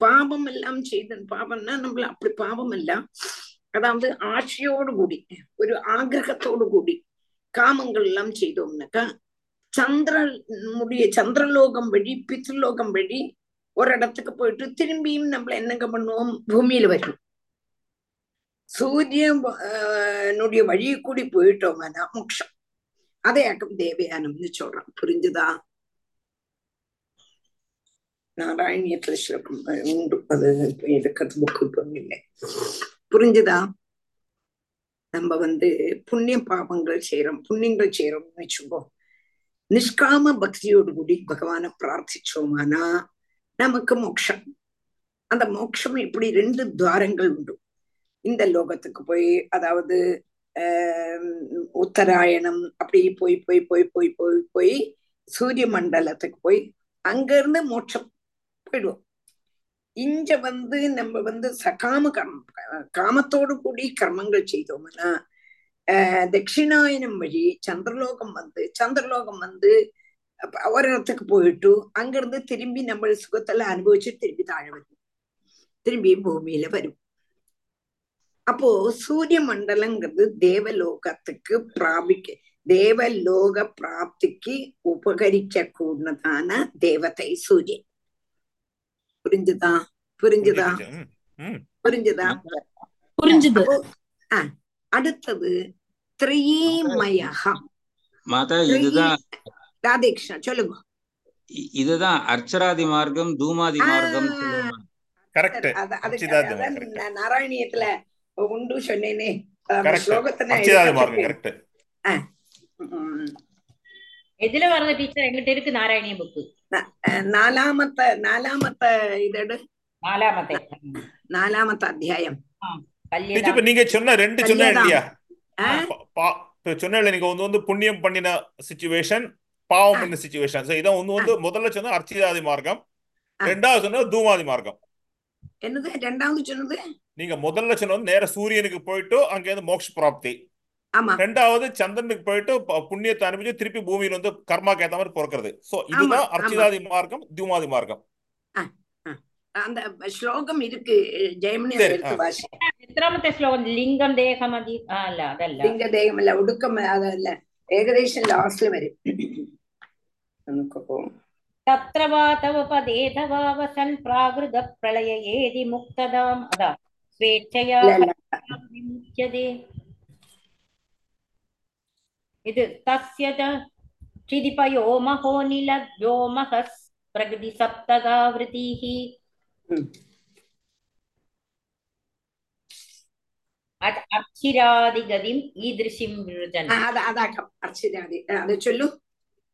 பாபம் எல்லாம் செய்த பாபம்னா நம்மள அப்படி பாவம் எல்லாம் அதாவது ஆட்சியோடு கூடி ஒரு ஆகிரகத்தோடு கூடி காமங்கள் எல்லாம் செய்தோம்னாக்கா சந்திரனுடைய சந்திரலோகம் வழி பித்ருலோகம் வழி ஒரு இடத்துக்கு போயிட்டு திரும்பியும் நம்மள என்னங்க பண்ணுவோம்? பூமியில வரும். சூரியனுடைய வழி கூடி போயிட்டோம்னா மோட்சம். அதையாக்கும் தேவையானம்னு சொல்றான். புரிஞ்சுதா? நாராயணியத்துல ஸ்லோகம் உண்டு. அது இப்ப இருக்கிறது புக்கு இல்லை. புரிஞ்சுதா? நம்ம வந்து புண்ணிய பாபங்கள் செய்யறோம் புண்ணியங்கள் செய்யறோம்னு வச்சுக்கோ நிஷ்காம பக்தியோடு கூடி பகவான பிரார்த்திச்சோமானா நமக்கு மோட்சம் அந்த மோட்சம் இப்படி ரெண்டு துவாரங்கள் உண்டு. இந்த லோகத்துக்கு போய் அதாவது ஆஹ் உத்தராயணம் அப்படி போய் போய் போய் போய் போய் போய் சூரிய மண்டலத்துக்கு போய் அங்க இருந்து மோட்சம் போயிடுவோம். இங்க வந்து நம்ம வந்து சகாம கர்ம காமத்தோடு கூடி கர்மங்கள் செய்தோம்னா ஆஹ் தட்சிணாயனம் வழி சந்திரலோகம் வந்து சந்திரலோகம் வந்து ஒரு இடத்துக்கு போயிட்டு அங்கிருந்து திரும்பி நம்ம சுகத்துல அனுபவிச்சு திரும்பி தாழ வரும். திரும்பி பூமியில வரும். அப்போ சூரிய மண்டலங்கிறது தேவலோகத்துக்கு பிராபிக்க தேவலோக பிராப்திக்கு உபகரிக்க கூடதான தேவதை சூரியன். புரிஞ்சுதா? புரிஞ்சுதா? புரிஞ்சுதா. புரிஞ்சுது? அடுத்தது திரிமயகம் மாதா இதுதான் ராதேகிருஷ்ணா சொல்லுங்க. இதுதான் அர்ச்சராதி மார்க்கம் தூமாதி மார்க்கம் நாராயணியத்துல உண்டு சொன்னேனே. எதுல வருது டீச்சர்? எங்கிட்ட இருக்கு நாராயணிய புக்கு നാലാമത്തെ നാലാമത്തെ ഇതെടു? നാലാമത്തെ. നാലാമത്തെ അധ്യായം. நீங்க சொன்ன ரெண்டு சொன்ன இல்லையா சொன்ன நீங்க வந்து வந்து புண்ணியம் பண்ணின சிச்சுவேஷன் பாவம் பண்ண சிச்சுவேஷன் இதான் ஒன்னு வந்து முதல்ல சொன்ன அர்ச்சிதாதி மார்க்கம் ரெண்டாவது சொன்ன தூமாதி மார்க்கம் என்னது ரெண்டாவது சொன்னது நீங்க முதல்ல சொன்னது நேர சூரியனுக்கு போயிட்டு அங்க இருந்து மோட்ச பிராப்தி ரெண்டாவது சந்திரனுக்கு போயிட்டு ப- புண்ணியத்தை அனுப்பிச்சு திருப்பி பூமியில வந்து கர்மாக்கு ஏத்த மாதிரி பிறக்கிறது சோ ஆமா இதுதான் ஆமா அர்ச்சிதாதி மார்க்கம் தூமாதி மார்க்கம் அந்த ஸ்லோகம் இருக்கு ஜெயமணி சரி, எடுத்து ஆ. வாசி എത്രാമത്തെ ശ്ലോകം ലിംഗം ദേഹമതി ആ അല്ല അതല്ല ലിംഗദേഹമല്ല ഒടുക്കം അതല്ല ഏകദേശം ലാസ്റ്റിൽ വരും നമുക്ക് പോവും തത്ര വാ തവ പദേ തവാവസൻ പ്രാകൃത പ്രളയേതി മുക്തദാം അതാ സ്വേച്ഛയാ ഇല്ല ഇല്ല വിമുച്യതേ ഇത് തസ്യ ക്ഷിതിപയോ നില വ്യോമഹസ് പ്രകൃതി സപ്തകാവൃതീഹി. അർച്ചിരാദിഗതിം ഈദൃശിം വിവൃജൻ ചൊല്ലു.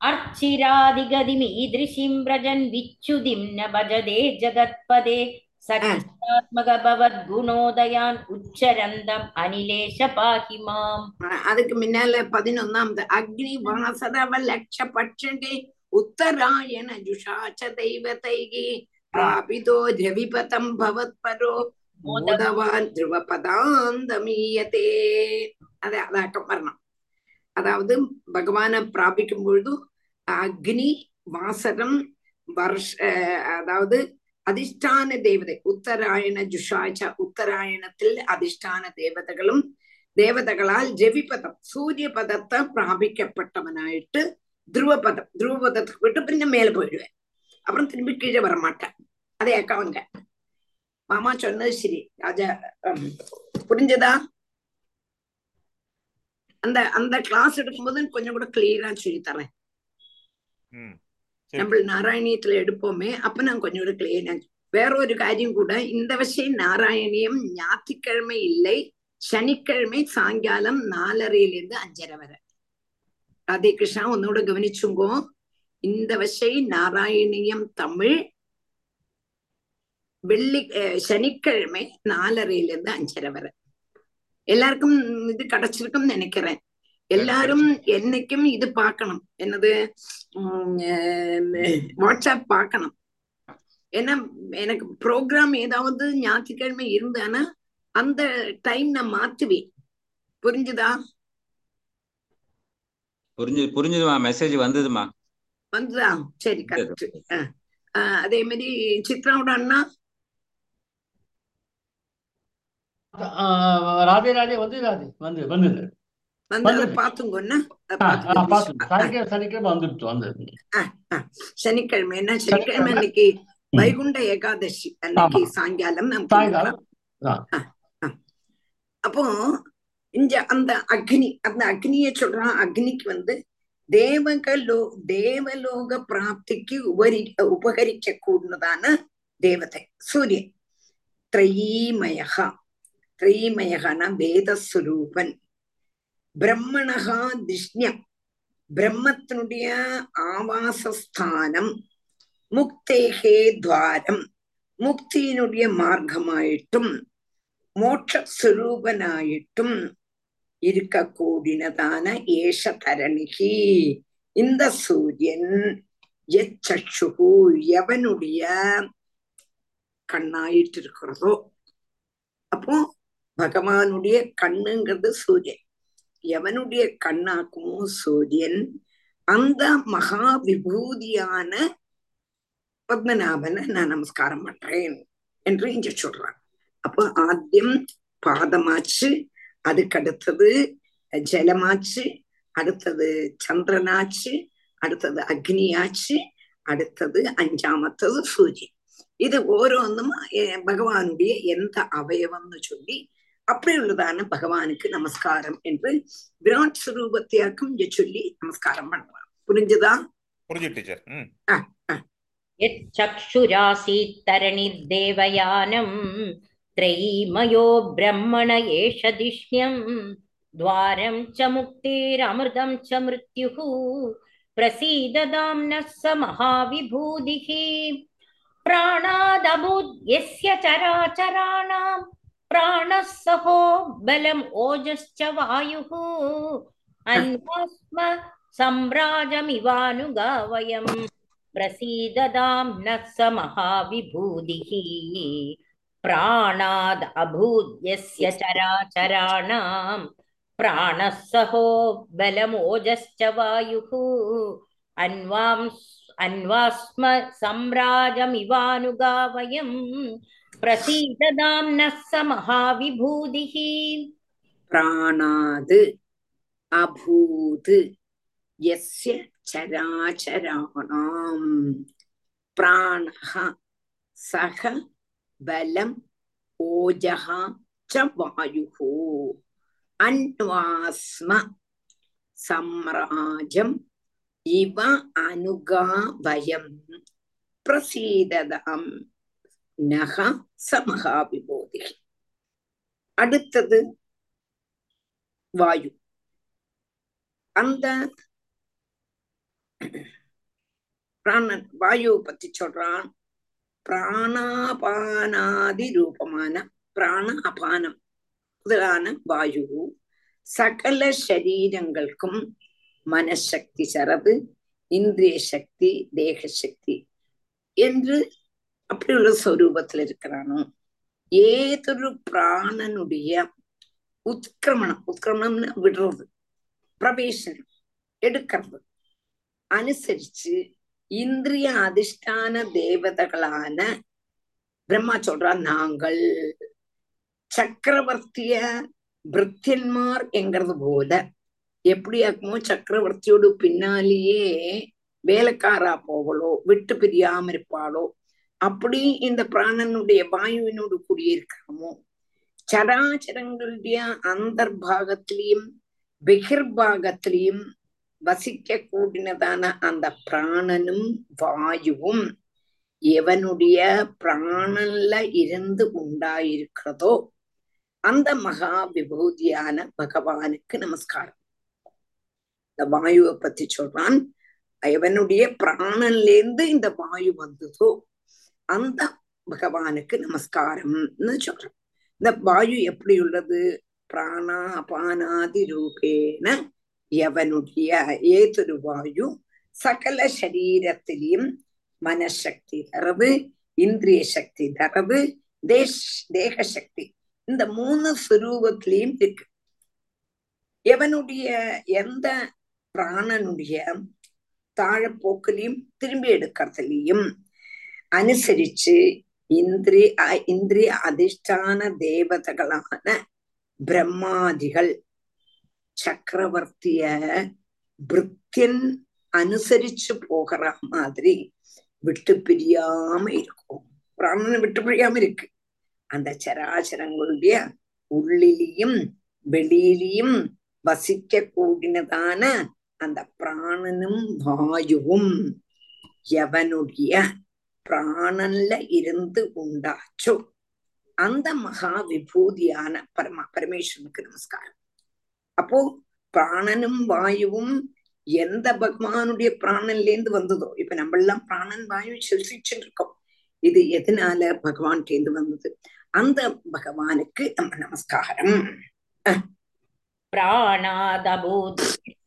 അർച്ചിരാദിഗതിം ഈദൃശിം വ്രജൻ വിച്ഛുതിം ന ഭജതേ ജഗത്പദേ. சகிஷ்டாத்மகபவத்குணோதயான் உச்சரந்தம் அனிலேஷ பாகி மாம். அதுக்கு முன்னால பதினொன்னாம் அக்னி வாசதவ லட்ச பட்சகே உத்தராயண ஜுஷாச்ச தெய்வதைகி பிராபிதோ ரவிபதம் பவத்பரோ மோதவான் திருவபதாந்தமீயதே. அதை அதாட்டம் வரணும். அதாவது பகவான பிராபிக்கும் பொழுது அக்னி வாசகம் வருஷ அதாவது அதிஷ்டான தேவதை உத்தராயண ஜுஷாச்ச உத்தராயணத்தில் அதிஷ்டான தேவதைகளும் தேவதைகளால் ஜெவிபதம் சூரிய பதத்தை பிராபிக்கப்பட்டவனாயிட்டு துருவபதம் துருவபதத்துக்கு விட்டு பின்ன மேல போயிடுவேன். அப்புறம் திரும்பி கீழே வர மாட்டேன் அதே அக்காவங்க மாமா சொன்னது சரி. ராஜா புரிஞ்சதா? அந்த அந்த கிளாஸ் எடுக்கும்போது கொஞ்சம் கூட கிளியரா சொல்லி தரேன் ம் சரி. நம்ம நாராயணியத்துல எடுப்போமே அப்ப நான் கொஞ்சம் கூட கிளியரா வேற ஒரு காரியம் கூட இந்த விஷயம் நாராயணியம் ஞாயிற்றுக்கிழமை இல்லை சனிக்கிழமை சாயங்காலம் நாலரையிலிருந்து அஞ்சரை வரை. ராதே கிருஷ்ணா ஒன்னோட கவனிச்சுங்கோ. இந்த வசை நாராயணியம் தமிழ் வெள்ளி சனிக்கிழமை நாலரையிலிருந்து அஞ்சரை வரை. எல்லாருக்கும் இது கிடைச்சிருக்கும்னு நினைக்கிறேன். எல்லாரும் என்னைக்கும் இது பார்க்கணும். என்னது? வாட்ஸ்அப் பார்க்கணும். ஏன்னா எனக்கு ப்ரோக்ராம் ஏதாவது ஞாயிற்றுக்கிழமை இருந்தானா அந்த டைம் நான் மாத்துவேன் புரிஞ்சுதா? புரிஞ்சு புரிஞ்சுதுமா? மெசேஜ் வந்ததுமா? வந்துதா? சரி கரெக்ட் அதே மாதிரி சித்ராவோட அண்ணா? ஆஹ் ராதே ராதே வந்து ராதே வந்து வந்தது. சனிக்கிழமை என்ன? சனிக்கிழமை. அன்னைக்கு வைகுண்ட ஏகாதசி அன்னைக்கு. சாயங்காலம். அப்போ இங்க அந்த அக்னி அந்த அக்னிய சொல்றான். அக்னிக்கு வந்து தேவகலோ தேவலோக பிராப்திக்கு உபரி உபகரிக்க கூடதான தேவதை சூரியன். திரைமயகா. திரைமயகனா வேதஸ்வரூபன். பிரம்மணகா திஷ்யம் பிரம்மத்தினுடைய ஆவாசஸ்தானம் முக்தேகே துவாரம் முக்தியினுடைய மார்க்கமாயிட்டும் மோட்சஸ்வரூபனாயிட்டும் இருக்கக்கூடினதான ஏஷ தரணிகி இந்த சூரியன் எச்சு எவனுடைய கண்ணாயிட்டு இருக்கிறதோ அப்போ பகவானுடைய கண்ணுங்கிறது சூரியன். எவனுடைய கண்ணாக்குமோ சூரியன் அந்த மகா விபூதியான பத்மநாபனை நான் நமஸ்காரம் பண்றேன் என்று இங்க சொல்றான். அப்ப ஆத்தியம் பாதமாச்சு அதுக்கடுத்தது ஜலமாச்சு அடுத்தது சந்திரனாச்சு அடுத்தது அக்னியாச்சு அடுத்தது அஞ்சாமத்தது சூரியன். இது ஓரோன்னும் பகவானுடைய எந்த அவயவம்னு சொல்லி அப்படியுள்ளதான பகவானுக்கு நமஸ்காரம் என்று விராட் சுரூபத்தையாக்கும் இங்க சொல்லி நமஸ்காரம் பண்றான் புரிஞ்சுதா புரிஞ்சு டீச்சர் ம் यच्चक्षुरासीत्तरणिर्देवयानम् त्रयीमयो ब्रह्मण एष दिष्ण्यम् द्वारं च मुक्तिरमृतं च मृत्युः प्रसीददाम्नः स महाविभूतिः प्राणादभूत् यस्य चराचराणां प्राणः सहो बलम् ओजश्च वायुः अन्वास्म सम्राजमिवानुगा वयम् प्रसीददाम्नः स महाविभूतिः प्राणाद् अभूत् यस्य चराचराणां प्राणः सहो बलमोजश्च वायुः अन्वांस् अन्वास्म सम्राजमिवानुगा वयम् प्रसीददाम्नः स महाविभूतिः प्राणाद् अभूत् यस्य चराचराणाम् प्राणः सः बलम् ओजः च वायुः अन्वास्म सम्राजम् इव अनुगा वयम् प्रसीदताम् நகா சமகா சமகாவிபோதி அடுத்தது வாயு. அந்த பிராணன் வாயு பத்தி சொல்றான். பிராணாபானாதி ரூபமான பிராண அபானம் முதலான வாயு. சகல சரீரங்களுக்கும் மனசக்தி சரது இந்திரிய சக்தி தேக சக்தி என்று அப்படிയുള്ള സ്വരൂപത്തിൽ இருக்கிறானோ? ஏதொரு പ്രാണനുടിയ ഉത്ക്രമണം ഉത്ക്രമണംന്ന് விடுறது പ്രവേശനം എടുക്കുന്നത് அனுசரிச்சு இந்திரிய அதிஷ்டான தேவதகளான பிரம்மா சொல்றா நாங்கள் சக்கரவர்த்திய பிருத்தியன்மார் என்கிறது போல எப்படியாக்குமோ சக்கரவர்த்தியோடு பின்னாலேயே வேலைக்காரா போகலோ விட்டு பிரியாம இருப்பாளோ அப்படி இந்த பிராணனுடைய வாயுவினோடு கூடியிருக்கிறோமோ? சராச்சரங்களுடைய அந்தர்பாகத்திலையும் பகிர்பாகத்திலையும் வசிக்க கூடினதான அந்த பிராணனும் வாயுவும் எவனுடைய பிராணன்ல இருந்து உண்டாயிருக்கிறதோ அந்த மகா விபூதியான பகவானுக்கு நமஸ்காரம். இந்த வாயுவை பத்தி சொல்றான் எவனுடைய பிராணன்ல இருந்து இந்த வாயு வந்ததோ அந்த பகவானுக்கு நமஸ்காரம்னு சொல்றோம். இந்த வாயு எப்படி உள்ளது? பிராணாபானாதி ரூபேன எவனுடைய ஏதொரு வாயு சகல சரீரத்திலையும் மனசக்தி தரவு இந்திரிய சக்தி தரவு தேஷ் தேக சக்தி இந்த மூணு சுரூபத்திலையும் இருக்கு. எவனுடைய எந்த பிராணனுடைய தாழப்போக்கிலையும் திரும்பி எடுக்கிறதுலையும் அனுசரிச்சு இந்திரிய இந்திரிய அதிஷ்டான தேவதைகளான பிரம்மாதிகள் சக்கரவர்த்திய பிருத்தியன் அனுசரிச்சு போகிற மாதிரி விட்டு பிரியாம இருக்கும் பிராணனை விட்டு பிரியாம இருக்கு அந்த சராச்சரங்களுடைய உள்ளிலையும் வெளியிலையும் வசிக்க கூடினதான அந்த பிராணனும் வாயுவும் எவனுடைய பிராணன்ல இருந்து உண்டாச்சோ? அந்த மகா விபூதியான பரமா பரமேஸ்வரனுக்கு நமஸ்காரம். அப்போ பிராணனும் வாயுவும் எந்த பகவானுடைய பிராணன்ல இருந்து வந்ததோ? இப்ப நம்ம எல்லாம் பிராணன் வாயு செலுத்திச்சுட்டு இருக்கோம். இது எதனால பகவான் இருந்து வந்தது? அந்த பகவானுக்கு நம்ம நமஸ்காரம். பிராணாதபூத்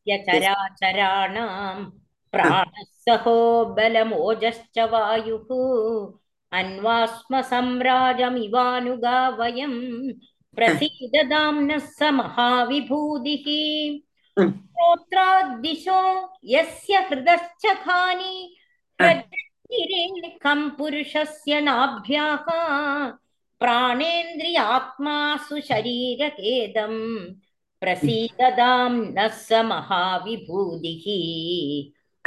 சராச்சராணாம் प्राणः सहो बलमोजश्च वायुः अन्वास्म सम्राजमिवानुगा वयम् प्रसीददाम्नः स महाविभूतिः श्रोत्राद्दिशो यस्य हृदश्च खानि प्रजगिरेकं पुरुषस्य नाभ्याः प्राणेन्द्रियात्मासु शरीरकेदम् प्रसीददां नः स महाविभूतिः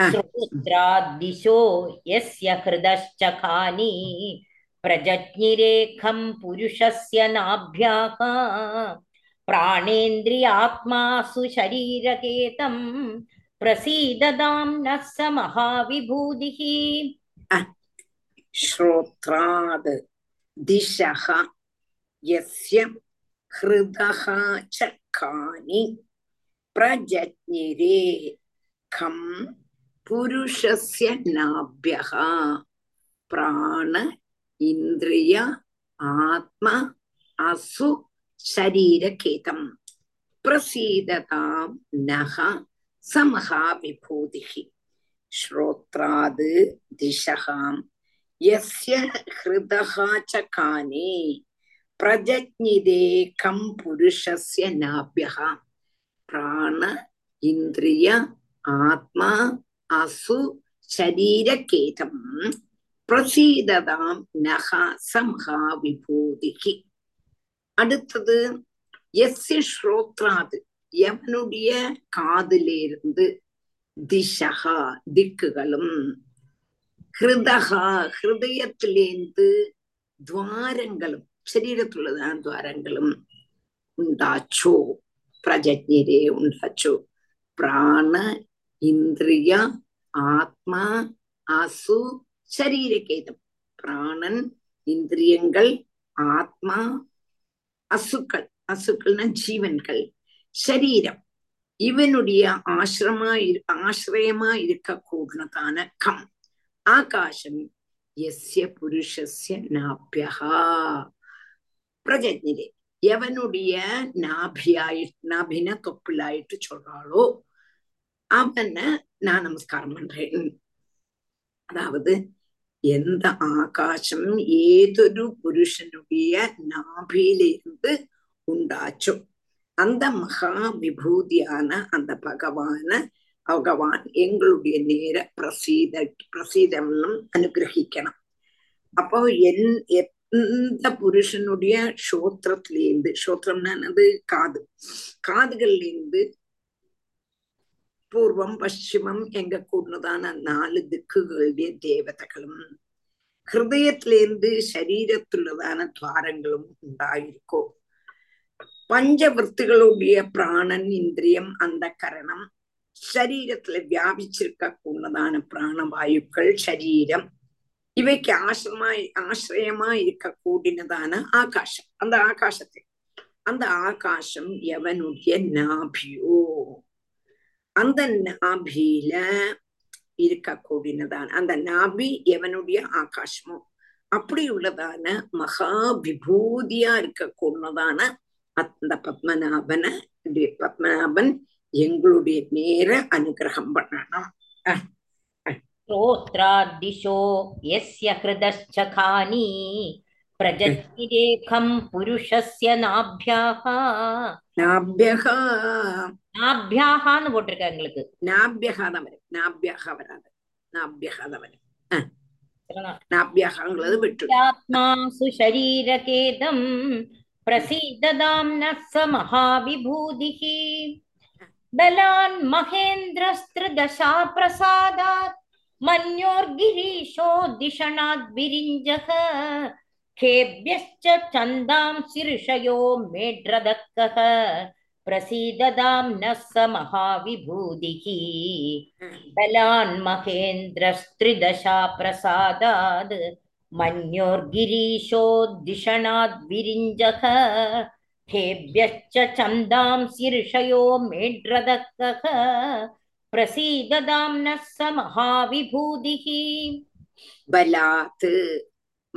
श्रोत्राद्दिशो यस्य हृदश्च खानि प्रजज्ञिरेखं पुरुषस्य नाभ्याः प्राणेन्द्रियात्मासु शरीरकेतं प्रसीददां नः स महाविभूतिः श्रोत्राद् दिशः यस्य हृदः च कानि प्रजज्ञिरे खं புருஷஸ்ய நாபியகா பிராண இந்திரிய ஆத்ம அசு சரீரகேதம் பிரசீததாம் நக சமகா விபூதிகி ஸ்ரோத்ராது திசகாம் யஸ்ய ஹிருதகா ச கானே பிரஜஜ்ஞிதே கம் புருஷஸ்ய நாபியகா பிராண இந்திரிய ஆத்மா அசு சரீரகேதம். பிரசீததாம் நகா சம்ஹா விபூதிகி. அடுத்தது எஸ்ஸி ஸ்ரோத்ராது எவனுடைய காதிலிருந்து திசகா திக்குகளும். ஹிருதகா ஹிருதயத்திலேந்து துவாரங்களும் ശരീരത്തിലുള്ളതാണ് ദ്വാരങ്ങളും ഉണ്ടാച്ചു പ്രജജ്ഞരെ ഉണ്ടാച്ചു പ്രാണ இந்திரிய ஆத்மா அசு சரீரகேதம். பிராணன் இந்திரியங்கள் ஆத்மா அசுக்கள். அசுக்கள்னா ஜீவன்கள். சரீரம். இவனுடைய ஆசிரமா ஆசிரயமா இருக்க கூடதான கம். ஆகாசம் எஸ்ய புருஷஸ்ய நாபியகா பிரஜஜிலே எவனுடைய நாபியாயிட்டு நாபின தொப்புலாயிட்டு சொல்றாளோ அவனை நான் நமஸ்காரம் பண்றேன். அதாவது எந்த ஆகாசம் ஏதொரு புருஷனுடைய நாபிலிருந்து உண்டாச்சோ. அந்த மகா விபூதியான அந்த பகவான பகவான் எங்களுடைய நேர பிரசீத பிரசீதம்னும் அனுகிரகிக்கணும். அப்போ என் எந்த புருஷனுடைய சோத்திரத்திலேருந்து சோத்திரம்னா என்னது? காது. காதுகள்லேருந்து பூர்வம் பশ্சிமம் எங்க கூடதான நாலு திக்குகளுடைய தேவதைகளும். ஹிருதயத்திலேருந்து சரீரத்துள்ளதான துவாரங்களும் உண்டாயிருக்கோ. பஞ்சவൃத்திகளுடைய பிராணன் இந்திரியம் அந்த கரணம். சரீரத்துல வியாபிச்சிருக்க கூடதான பிராணவாயுக்கள் சரீரம். இவைக்கு ஆசிரமாய் ஆசிரியமா இருக்க கூடினதான ஆகாசம். அந்த ஆகாசத்தை. அந்த ஆகாசம் எவனுடைய நாபியோ? அந்த நாபியில இருக்க கூடினதான அந்த நாபி எவனுடைய ஆகாசமோ அப்படி உள்ளதான மகா விபூதியா இருக்க கூடினதான அந்த பத்மநாபன பத்மநாபன் எங்களுடைய நேர அனுகிரகம் பண்ணணும். ஸ்ரோத்ராதிஷோ எஸ்ய ஹிருதஸ்சகானி பிரஜத்விரேகம் புருஷஸ்ய நாப்யாஹா நாபியகான்னு போட்டிருக்கேன் எங்களுக்கு. நாபியகா தான் வரும். நாபியகா வராது. நாபியகா தான் வரும். நாபியகாங்கிறது விட்டு ஆத்மாசு சரீரகேதம் பிரசீததாம்ன ச மகாவிபூதிகி பலான் மகேந்திரஸ்திருதசா பிரசாதாத். மன்யோர்கிரீஷோ திஷணாத் விரிஞ்சக. खेभ्यश्च छन्दांसि ऋषयो मेढ्रदक्कः प्रसीददाम्नः स महाविभूतिः बलान् महेन्द्रस्त्रिदशा प्रसादाद् मन्योर्गिरीशोद्दिशणाद्विरिञ्जः हेभ्यश्च छन्दांसि ऋषयो मेढ्रदक्कः प्रसीददाम्नः स महाविभूतिः बलात्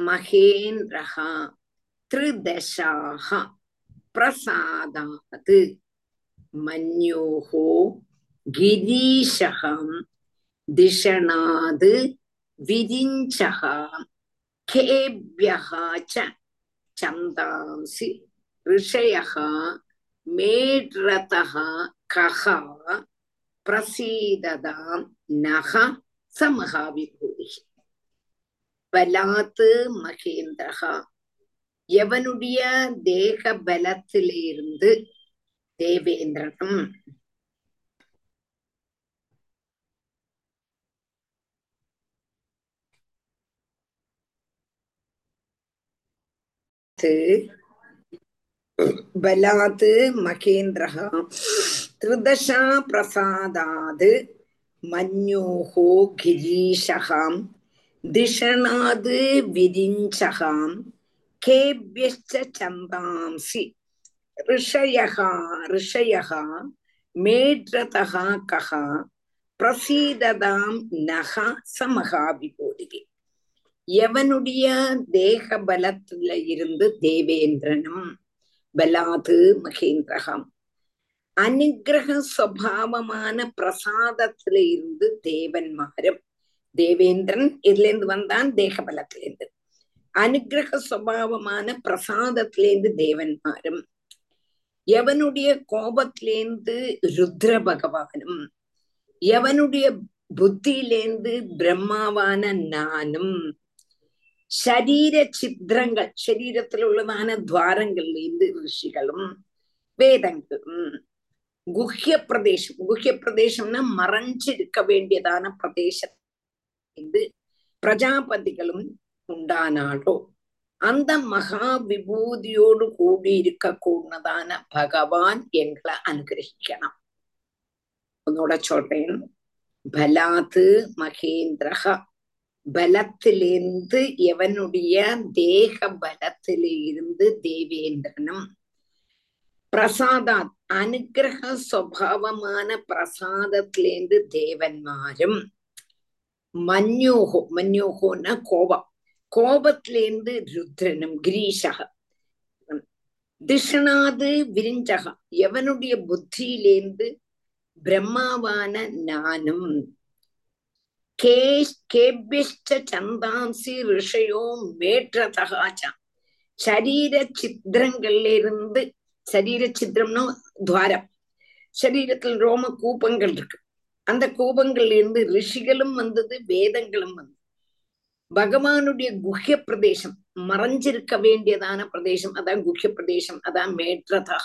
महेन्द्रः त्रिदशाः प्रसादात् मन्योः गिरीशः दिशणाद् विरिञ्चः खेभ्यः च छन्दांसि ऋषयः मेढ्रतः कः प्रसीददां नः स महाविभूतिः பலாத்து மகேந்திரகா. எவனுடைய தேக பலத்திலிருந்து தேவேந்திரனும் பலாத்து மகேந்திரகா. திருதஷா பிரசாதாது மன்யோகோ கிரீஷகாம். திஷணாது விதிஞ்சகாம் கேபியச்ச சம்பாம்சி ரிஷயகா ரிஷயகா மேட்ரதகா கஹா பிரசீததாம் நகா சமகாபிபோதிகே எவனுடைய தேக பலத்துல இருந்து தேவேந்திரனும் பலாது மகேந்திரகம் அனுகிரக சுவாவமான பிரசாதத்துல இருந்து தேவன்மாரும் தேவேந்திரன் இதுல இருந்து வந்தான் தேகபலத்திலிருந்து அனுகிரக சுவாவமான பிரசாதத்திலேருந்து தேவன்மாரும் எவனுடைய கோபத்திலேந்து ருத்ர பகவானும் எவனுடைய புத்தியிலேந்து பிரம்மாவான நானும் ശരീര ചിത്രങ്ങൾ ശരീരത്തിൽ ഉള്ളതാന ദ്വാരങ്ങളിലേന്ത് ഋഷികളും വേദങ്ങളും குஹ்யப்பிரதேசம் குஹ்யப்பிரதேசம்னா மறைஞ்சிருக்க வேண்டியதான பிரதேசம் இருந்து பிரஜாபதிகளும் உண்டானாலோ அந்த மகா விபூதியோடு கூடி இருக்க கூடதான பகவான் எங்களை அனுகிரகிக்கணும் ഒന്നുകൂടെ சொல்றேன் பலாத்து மகேந்திரக பலத்திலிருந்து எவனுடைய தேக பலத்திலிருந்து தேவேந்திரனும் பிரசாதாத் അനുഗ്രഹ സ്വഭാവമാണ് പ്രസാദത്തിലേന്ത് ദേവന്മാരും மன்யூகோ மன்யூகோன்னா கோபம் கோபத்திலேந்து ருத்ரனும் கிரீஷக திஷனாது விரிஞ்சக எவனுடைய புத்தியிலேந்து பிரம்மாவான நானும் கேபியந்தாம்சி ரிஷயோ மேற்றதகாச்சா சரீர சித்திரங்கள்ல இருந்து சரீர சித்திரம்னா துவாரம் சரீரத்தில் ரோம கூப்பங்கள் இருக்கு அந்த கோபங்கள்ல இருந்து ரிஷிகளும் வந்தது வேதங்களும் வந்தது. பகவானுடைய குஹ்ய பிரதேசம் மறைஞ்சிருக்க வேண்டியதான பிரதேசம் அதான் குஹ்ய பிரதேசம் அதான் மேற்றதா.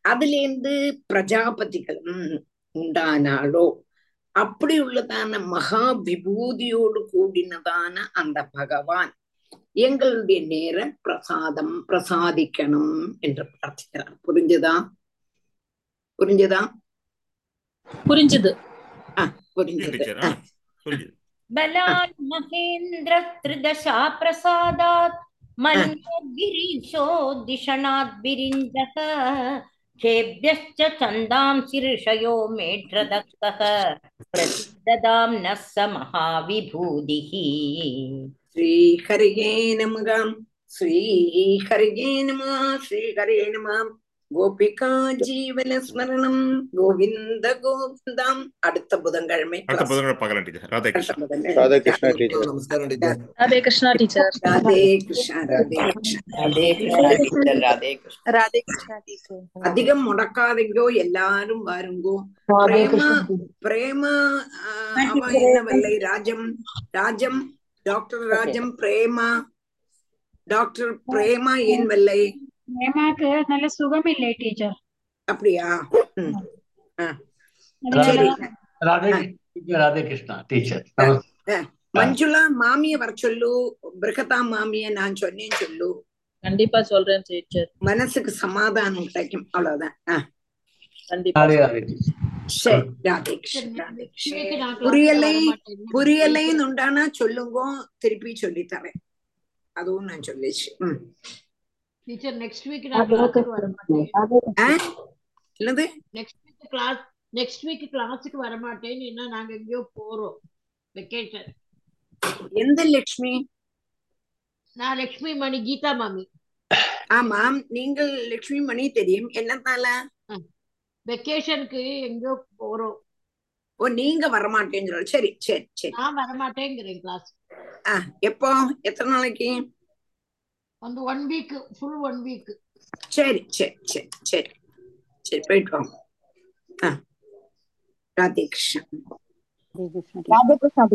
அதுல இருந்து பிரஜாபதிகளும் உண்டானாலோ அப்படி உள்ளதான மகா விபூதியோடு கூடினதான அந்த பகவான் எங்களுடைய நேர பிரசாதம் பிரசாதிக்கணும் என்று பிரார்த்திக்கிறார். புரிஞ்சதா? புரிஞ்சதா? புரிஞ்சுது बलान् महेन्द्र त्रिदशा प्रसादात् मन्मद्गिरीशो दिषणात् बिरिञ्जः क्षेभ्यश्च छन्दांसि ऋषयो मेढ्रदत्तः प्रतिददां नः स महाविभूतिः श्रीहरिये नमः श्रीहरिये नमः श्रीहरिये नमः கோபிகா ஜீவன ஸ்மரணம் கோவிந்த கோவிந்தாம் அடுத்த புதன்கிழமை அடுத்த புதன்கிழமை பார்க்கலாம் டீச்சர் ராதே கிருஷ்ணா ராதே கிருஷ்ணா டீச்சர் நமஸ்காரம் teacher Radhe Krishna teacher Radhe Krishna Radhe Krishna Radhe Krishna Radhe Krishna teacher அதிகம் முடக்காதீங்கோ எல்லாரும் வாருங்கோ பிரேமா பிரேமா அவ ராஜம் ராஜம் டாக்டர் ராஜம் பிரேமா டாக்டர் பிரேமா ஏன் வல்லை பிரேமாக்கு நல்ல சுகம் இல்லை டீச்சர் அப்படியா ராதே கிருஷ்ணா டீச்சர். மஞ்சுளா மாமிய வர சொல்லு பிரகதா மாமிய நான் சொன்னேன் சொல்லு கண்டிப்பா சொல்றேன் டீச்சர் மனசுக்கு சமாதானம் கிடைக்கும் அவ்வளவுதான் புரியலை புரியலைன்னு உண்டானா சொல்லுங்க திருப்பி சொல்லி தரேன் அதுவும் நான் சொல்லிச்சு ம். டீச்சர் நெக்ஸ்ட் வீக் நான் கிளாஸுக்கு வர மாட்டேன் ஆ? என்னது? Next week class next week கிளாஸுக்கு வர மாட்டேன் ஏன்னா நாங்க எங்கேயோ போறோம். வெக்கேஷன் எந்த லட்சுமி? நான் லட்சுமி மணி கீதா மாமி. ஆமாம் நீங்கள் லட்சுமி மணி தெரியும். என்னத்தால வெக்கேஷனுக்கு எங்கேயோ போறோம். ஓ நீங்க வரமாட்டேன்னு சொல்ல சரி சரி சரி. நான் வர மாட்டேங்கிறேன் கிளாஸ் ஆ எப்போ? எத்தனை நாளைக்கு? வந்து one week full one week சரி சரி சரி சரி. சரி போயிட்டு வாங்க. ஆ. ராதே கிருஷ்ணா ராதே கிருஷ்ணா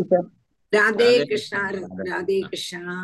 ராதே கிருஷ்ணா. ராதே கிருஷ்ணா